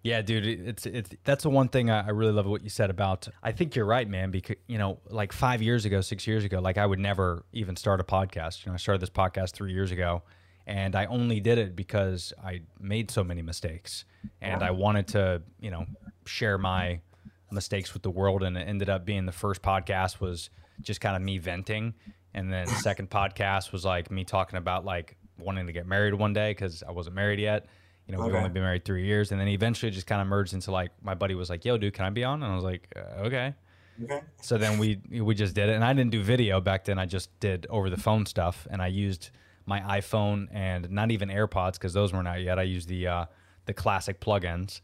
yeah, dude, it's it's that's the one thing I, I really love what you said about. I think you're right, man. Because you know, like five years ago, six years ago, like I would never even start a podcast. You know, I started this podcast three years ago, and I only did it because I made so many mistakes, and I wanted to, you know, share my mistakes with the world. And it ended up being the first podcast was just kind of me venting, and then the second podcast was like me talking about like wanting to get married one day because I wasn't married yet. You know, we've only been married three years, and then eventually it just kind of merged into like my buddy was like, "Yo, dude, can I be on?" And I was like, uh, "Okay."
Okay.
So then we we just did it, and I didn't do video back then. I just did over the phone stuff, and I used my iPhone and not even AirPods because those weren't out yet. I used the uh, the classic plugins,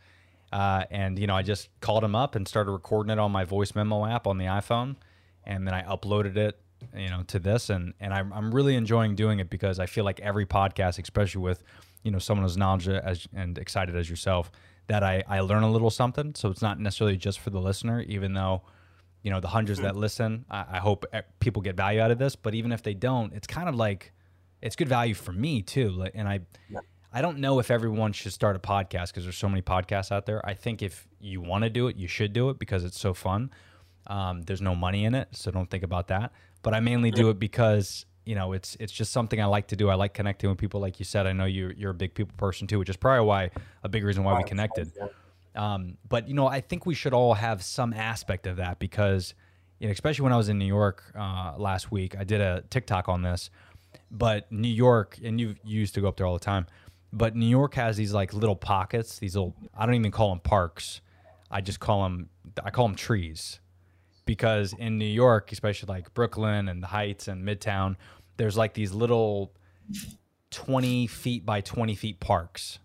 uh, and you know I just called him up and started recording it on my voice memo app on the iPhone, and then I uploaded it, you know, to this, and and I'm I'm really enjoying doing it because I feel like every podcast, especially with you know someone as knowledgeable as and excited as yourself, that I I learn a little something. So it's not necessarily just for the listener, even though you know the hundreds that listen I, I hope e- people get value out of this. But even if they don't it's kind of like it's good value for me too. Like and i i don't know if everyone should start a podcast because there's so many podcasts out there. I think if you want to do it you should do it because it's so fun. Um, there's no money in it so don't think about that. But i mainly do it because you know it's it's just something i like to do i like connecting with people like you said i know you're, you're a big people person too which is probably why a big reason why we connected um, but you know, I think we should all have some aspect of that because, you know, especially when I was in New York uh, last week, I did a TikTok on this. But New York, and you you used to go up there all the time, but New York has these like little pockets, these little. I don't even call them parks. I just call them. I call them trees, because in New York, especially like Brooklyn and the Heights and Midtown, there's like these little twenty feet by twenty feet parks.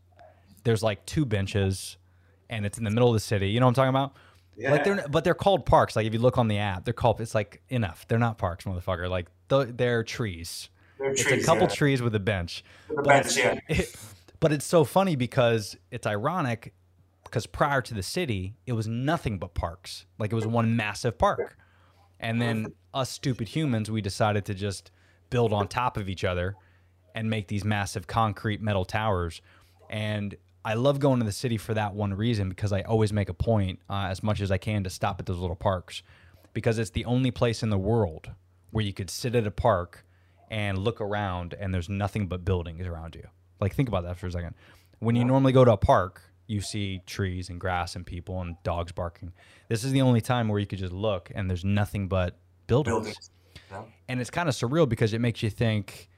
There's like two benches and it's in the middle of the city. You know what I'm talking about? Like they're but they're called parks. Like if you look on the app, they're called. It's like enough. They're not parks, motherfucker. Like th- they're trees.
They're
It's
trees,
a couple
yeah.
trees with a bench.
The
But
bench, yeah.
it- but it's so funny because it's ironic because prior to the city, it was nothing but parks. Like it was one massive park. And then us stupid humans, we decided to just build on top of each other and make these massive concrete metal towers. And I love going to the city for that one reason because I always make a point, uh, as much as I can, to stop at those little parks because it's the only place in the world where you could sit at a park and look around and there's nothing but buildings around you. Like, think about that for a second. When you normally go to a park, you see trees and grass and people and dogs barking. This is the only time where you could just look and there's nothing but buildings.
Buildings. Yeah.
And it's kind of surreal because it makes you think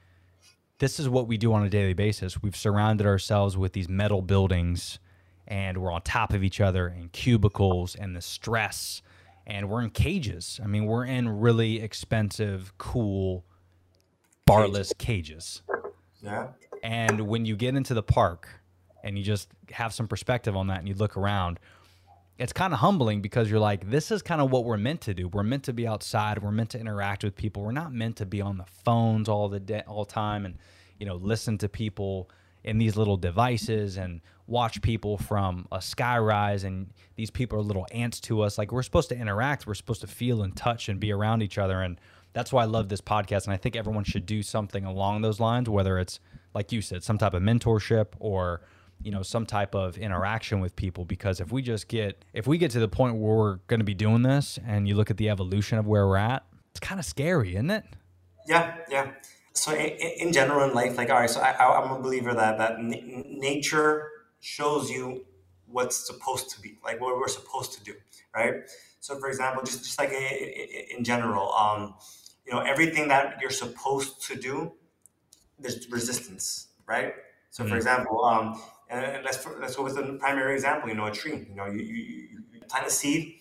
this is what we do on a daily basis. We've surrounded ourselves with these metal buildings and we're on top of each other and cubicles and the stress and we're in cages. I mean, we're in really expensive, cool, barless cages.
Yeah.
And when you get into the park and you just have some perspective on that and you look around, it's kind of humbling because you're like, this is kind of what we're meant to do. We're meant to be outside. We're meant to interact with people. We're not meant to be on the phones all the day, all time, and you know, listen to people in these little devices and watch people from a skyrise. And these people are little ants to us. Like we're supposed to interact. We're supposed to feel and touch and be around each other. And that's why I love this podcast. And I think everyone should do something along those lines, whether it's like you said, some type of mentorship or you know some type of interaction with people because if we just get if we get to the point where we're going to be doing this and you look at the evolution of where we're at it's kind of scary isn't it
Yeah, yeah. So in, in general in life, like all right, so I, I'm a believer that that n- nature shows you what's supposed to be, like what we're supposed to do, right? So for example, just just like i- i- in general, um, you know, everything that you're supposed to do, there's resistance, right? So for
Mhm.
example, um, and let's let's go with the primary example. You know, a tree. You know, you you, you plant a seed.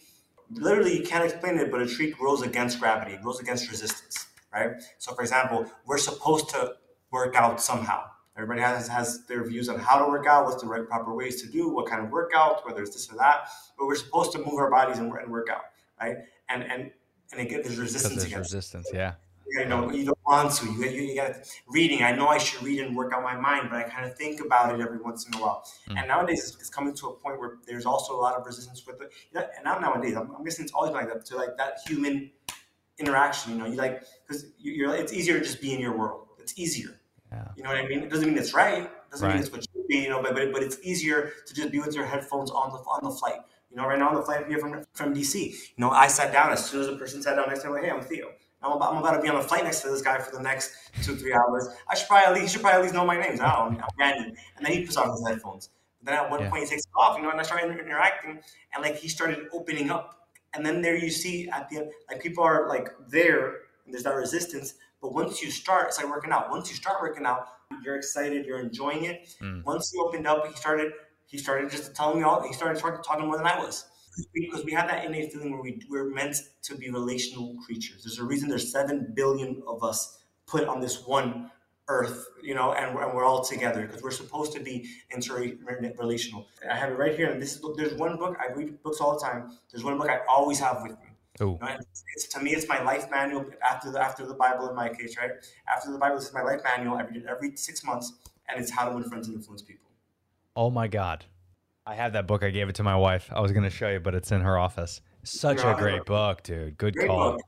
Literally, you can't explain it, but a tree grows against gravity. It grows against resistance, right? So, for example, we're supposed to work out somehow. Everybody has has their views on how to work out, what's the right proper ways to do, what kind of workout, whether it's this or that. But we're supposed to move our bodies and, and work out, right? And and and again, there's resistance
there's resistance yeah
you know, you don't want to. You, you, you got reading. I know I should read and work out my mind, but I kind of think about it every once in a while.
Mm.
And nowadays, it's, it's coming to a point where there's also a lot of resistance with it. You know, and not nowadays. I'm, I'm guessing it's always like that to like that human interaction. You know, you like because you, you're. It's easier to just be in your world. It's easier.
yeah
You know what I mean? It doesn't mean it's right. It doesn't
Right.
mean it's what should be. You know, but but, but it's easier to just be with your headphones on the on the flight. You know, right now on the flight here from from DC. You know, I sat down as soon as the person sat down next to me. Like, hey, I'm Theo. I'm about, I'm about to be on a flight next to this guy for the next two three hours. I should probably at least he should probably at least know my names. I don't know. I'm Brandon. And then he puts on his headphones. Then at one
Yeah.
point he takes it off. You know, and I started interacting, and like he started opening up. And then there you see at the end, like people are like there, and there's that resistance. But once you start, it's like working out. Once you start working out, you're excited, you're enjoying it.
Mm.
Once he opened up, he started he started just telling me all. He started talking more than I was because we have that innate feeling where we we're meant to be relational creatures. There's a reason there's seven billion of us put on this one earth, you know, and we're, and we're all together because we're supposed to be interrelational. I have it right here, and this is there's one book I read books all the time. There's one book I always have with me.
oh
Right? It's, it's to me, it's my life manual after the after the Bible in my case, right? After the Bible, this is my life manual. I read it every six months, and it's how to win friends and influence people.
oh my god i have that book i gave it to my wife i was going to show you but it's in her office such a
Yeah.
great book dude good
Great
call
book.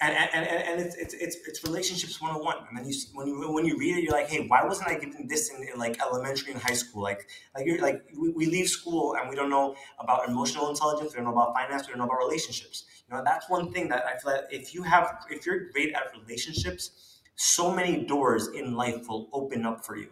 And, and, and, and it's, it's, it's, it's relationships 101. And then you, when you, when you read it, you're like, hey, why wasn't I given this in, in like elementary and high school? Like, like you're like, we, we leave school and we don't know about emotional intelligence. We don't know about finance. We don't know about relationships. You know, that's one thing that I feel that if you have, if you're great at relationships, so many doors in life will open up for you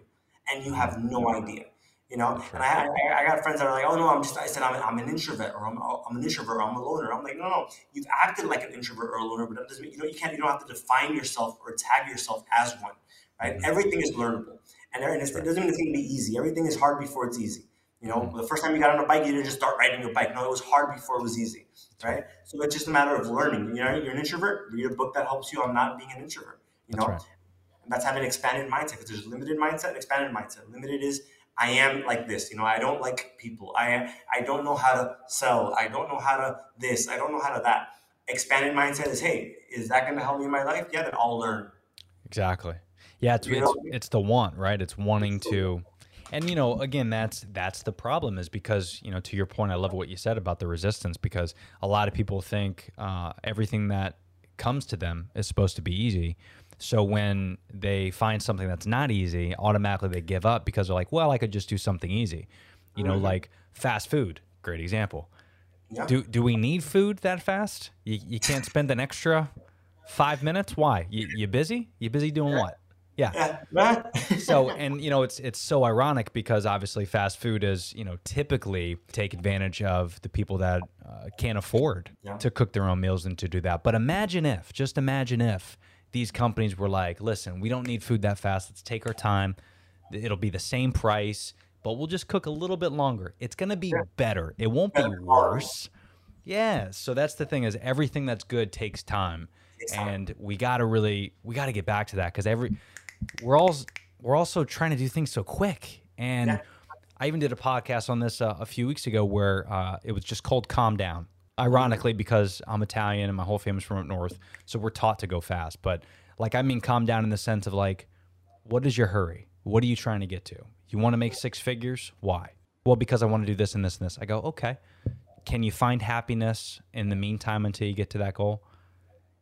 and you have no idea. You know, and I, I, I got friends that are like, oh no, I'm just, I said I'm, I'm an introvert or I'm, I'm an introvert or I'm a loner. I'm like, no, no, you've acted like an introvert or a loner, but that doesn't mean, you know, you can't, you don't have to define yourself or tag yourself as one, right?
Mhm.
Everything is learnable. And there- and it's, it doesn't mean it's going to be easy. Everything is hard before it's easy. You know,
Mhm.
the first time you got on a bike, you didn't just start riding your bike. No, it was hard before it was easy, right? So it's just a matter of learning. You know, you're an introvert, read a book that helps you on not being an introvert, you
That's
know?
right.
And that's having an expanded mindset because there's a limited mindset and expanded mindset. Limited is I am like this, you know, I don't like people. I am I don't know how to sell. I don't know how to this. I don't know how to that. Expanded mindset is, hey, is that gonna help me in my life? Yeah, then I'll learn.
Exactly. Yeah, it's
You
it's,
know?
it's the want, right? It's wanting to and you know, again, that's that's the problem is because, you know, to your point, I love what you said about the resistance because a lot of people think uh, everything that comes to them is supposed to be easy. So when they find something that's not easy, automatically they give up because they're like, well, I could just do something easy. You know,
Mhm.
like fast food, great example.
Yeah.
Do do we need food that fast? You, you can't spend an extra five minutes. Why? You, you busy? You busy doing what? Yeah.
yeah.
So and you know it's it's so ironic because obviously fast food is you know typically take advantage of the people that uh, can't afford
Yeah.
to cook their own meals and to do that. But imagine if, just imagine if these companies were like, listen, we don't need food that fast. Let's take our time. It'll be the same price, but we'll just cook a little bit longer. It's gonna be better. It won't be worse. Yeah. So that's the thing is everything that's good takes time, and we got to really we got to get back to that because every we're all we're also trying to do things so quick. And I even did a podcast on this uh, a few weeks ago where uh, it was just called Calm Down. Ironically, because I'm Italian and my whole family's from up north, so we're taught to go fast. But like, I mean, calm down in the sense of like, what is your hurry? What are you trying to get to? You want to make six figures? Why? Well, because I want to do this and this and this. I go, okay. Can you find happiness in the meantime until you get to that goal?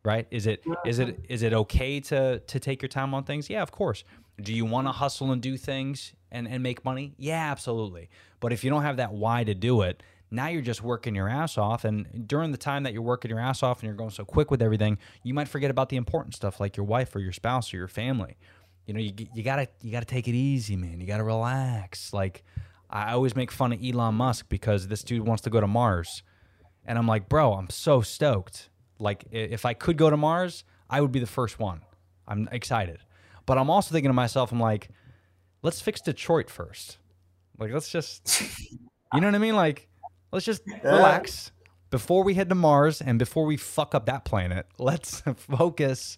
Right? Is it is it is it okay to to take your time on things? Yeah, of course. Do you want to hustle and do things and and make money? Yeah, absolutely. But if you don't have that why to do it, now you're just working your ass off and during the time that you're working your ass off and you're going so quick with everything, you might forget about the important stuff like your wife or your spouse or your family you know, you, you gotta you gotta take it easy, man. You gotta relax. Like I always make fun of Elon Musk because this dude wants to go to Mars, and I'm like, bro, I'm so stoked. Like if I could go to Mars, I would be the first one. I'm excited, but I'm also thinking to myself, I'm like, let's fix Detroit first. Like let's just, you know what I mean? Like let's just relax before we head to Mars and before we fuck up that planet. Let's focus.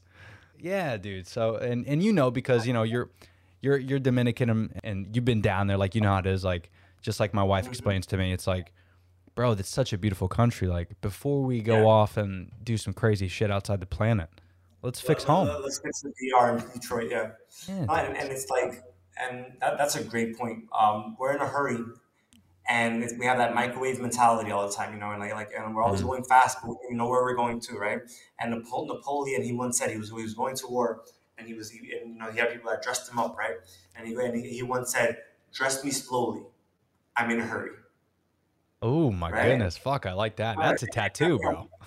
Yeah, dude. So and and you know because you know you're you're you're Dominican and, and you've been down there like you know how it is like just like my wife explains to me it's like bro that's such a beautiful country like before we go
Yeah.
off and do some crazy shit outside the planet let's fix home.
Let's fix the DR in Detroit. Yeah.
Yeah,
Uh, and, and it's like, and that, that's a great point. Um, we're in a hurry, and we have that microwave mentality all the time, you know, and like, like and we're always mm-hmm. going fast, but we know where we're going to, right? And Napoleon, he once said he was he was going to war, and he was, he, and, you know, he had people that dressed him up, right? And he and he, he once said, "Dress me slowly, I'm in a hurry."
Oh my
Right?
goodness, fuck! I like that. That's a tattoo, bro.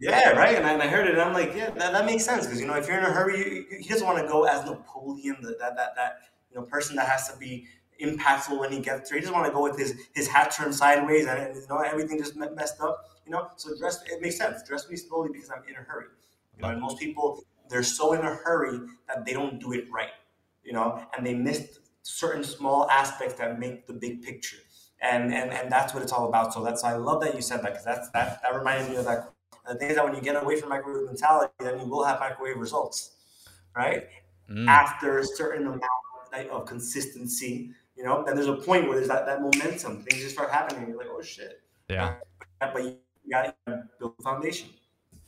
Yeah, right. And I, and I heard it, and I'm like, yeah, that, that makes sense because you know, if you're in a hurry, you, you, he doesn't want to go as Napoleon, the, that that that you know person that has to be impactful when he gets there. He doesn't want to go with his his hat turned sideways and, and, you know everything just messed up. You know, so dress it makes sense. Dress me slowly because I'm in a hurry. You know, and most people they're so in a hurry that they don't do it right. You know, and they miss certain small aspects that make the big picture. And, and and that's what it's all about. So that's I love that you said that because that's that that reminded me of that the thing is that when you get away from microwave mentality, then you will have microwave results, right?
Mm.
After a certain amount of consistency, you know, then there's a point where there's that, that momentum. Things just start happening. You're like, oh shit.
Yeah,
But you got to build a foundation.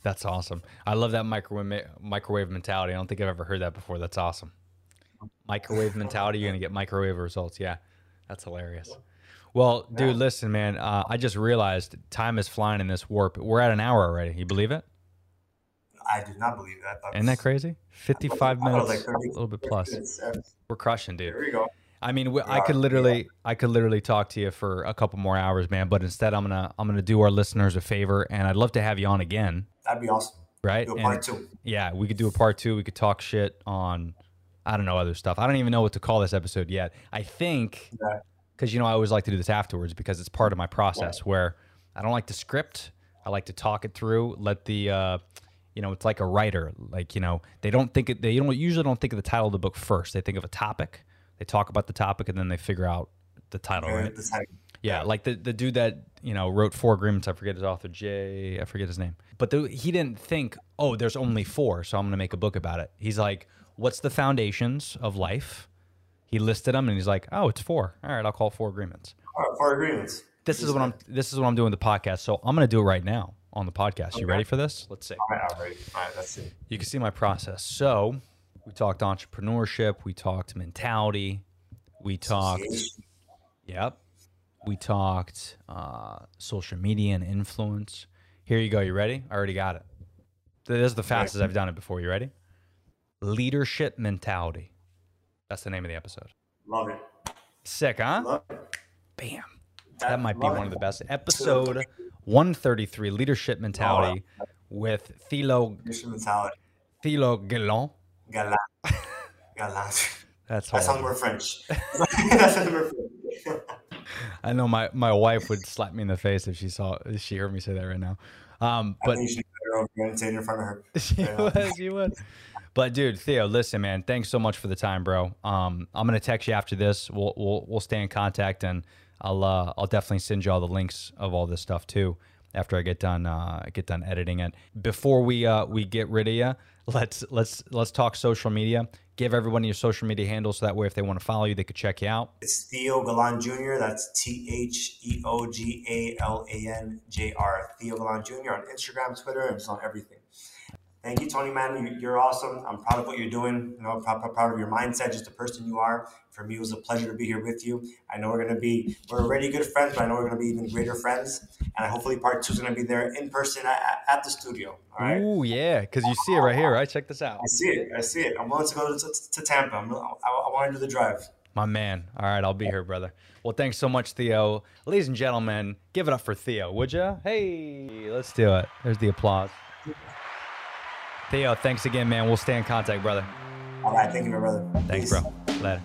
that's awesome. I love that microwave microwave mentality. I don't think I've ever heard that before. That's awesome. Microwave mentality. You're gonna get microwave results. Yeah, that's hilarious. Well, dude, listen, man. Uh, I just realized time is flying in this warp. We're at an hour already. You believe it?
I did not believe that.
Isn't that crazy? Fifty-five
I thought it was
minutes,
like 30
a little bit plus. We're crushing, dude.
There we go.
I mean, we, I
Yeah,
could
yeah.
literally, I could literally talk to you for a couple more hours, man. But instead, I'm gonna, I'm gonna do our listeners a favor, and I'd love to have you on again,
That'd be awesome.
right?
Do a
And-
part two.
yeah, we could do a part two. We could talk shit on, I don't know, other stuff. I don't even know what to call this episode yet. I think,
Yeah.
because you know, I always like to do this afterwards because it's part of my process where I don't like to script. I like to talk it through. Let the, uh, you know, it's like a writer. Like you know, they don't think it. They don't usually don't think of the title of the book first. They think of a topic. They talk about the topic and then they figure out the title. Right?
this time.
Yeah, like the, the dude that you know wrote four agreements. I forget his author, Jay. I forget his name. But the, he didn't think, oh, there's only four, so I'm going to make a book about it. He's like, what's the foundations of life? He listed them, and he's like, oh, it's four. All right, I'll call four agreements.
All right, four agreements.
This is what I'm. This is what I'm doing with the podcast. So I'm going to do it right now on the podcast. You ready for this? Let's see.
All right, all right. All right, that's it.
You can see my process. So we talked entrepreneurship. We talked mentality. We talked. Yep. We talked uh, social media and influence. Here you go. You ready? I already got it. This is the fastest I've done it before. You ready? Leadership mentality. That's the name of the episode.
Love it.
Sick, huh?
Love it.
Bam. That might be one of the best. Episode 133, Leadership Mentality, with Thilo. Thilo Guillon.
Galant. Galant.
That's
That sounds more French. that sounds more French.
I know my, my wife would slap me in the face if she saw if she heard me say that right now. Um, but
think you should put her over here and say it in front of her.
she she would. But dude, Theo, listen, man, thanks so much for the time, bro. Um, I'm gonna text you after this. We'll we'll we'll stay in contact, and I'll uh, I'll definitely send you all the links of all this stuff too. After I get done uh, get done editing it. Before we uh, we get rid of you, let's let's let's talk social media. Give everyone your social media handles so that way if they want to follow you, they could check you out.
It's Theo Galan Jr. That's T H E O G A L A N J R. Theo Galan Jr. on Instagram, Twitter, and it's on everything. Thank you, Tony, man. You- You're awesome. I'm proud of what you're doing. You know, proud, proud of your mindset, just the person you are. For me, it was a pleasure to be here with you. I know we're gonna be we're already good friends, but I know we're gonna be even greater friends. And hopefully, part two is gonna be there in person at, at the studio. All right.
Ooh, yeah, because you see it right here, right? Check this out.
I see it. I see it. I'm willing to go to, to Tampa. I'm, I, I want to do the drive.
My man. All right, I'll be here, brother. Well, thanks so much, Theo. Ladies and gentlemen, give it up for Theo, would you? Hey, let's do it. There's the applause. Theo, thanks again, man. We'll stay in contact, brother.
All right. Thank you, my brother.
Thanks,
Peace.
bro. Later.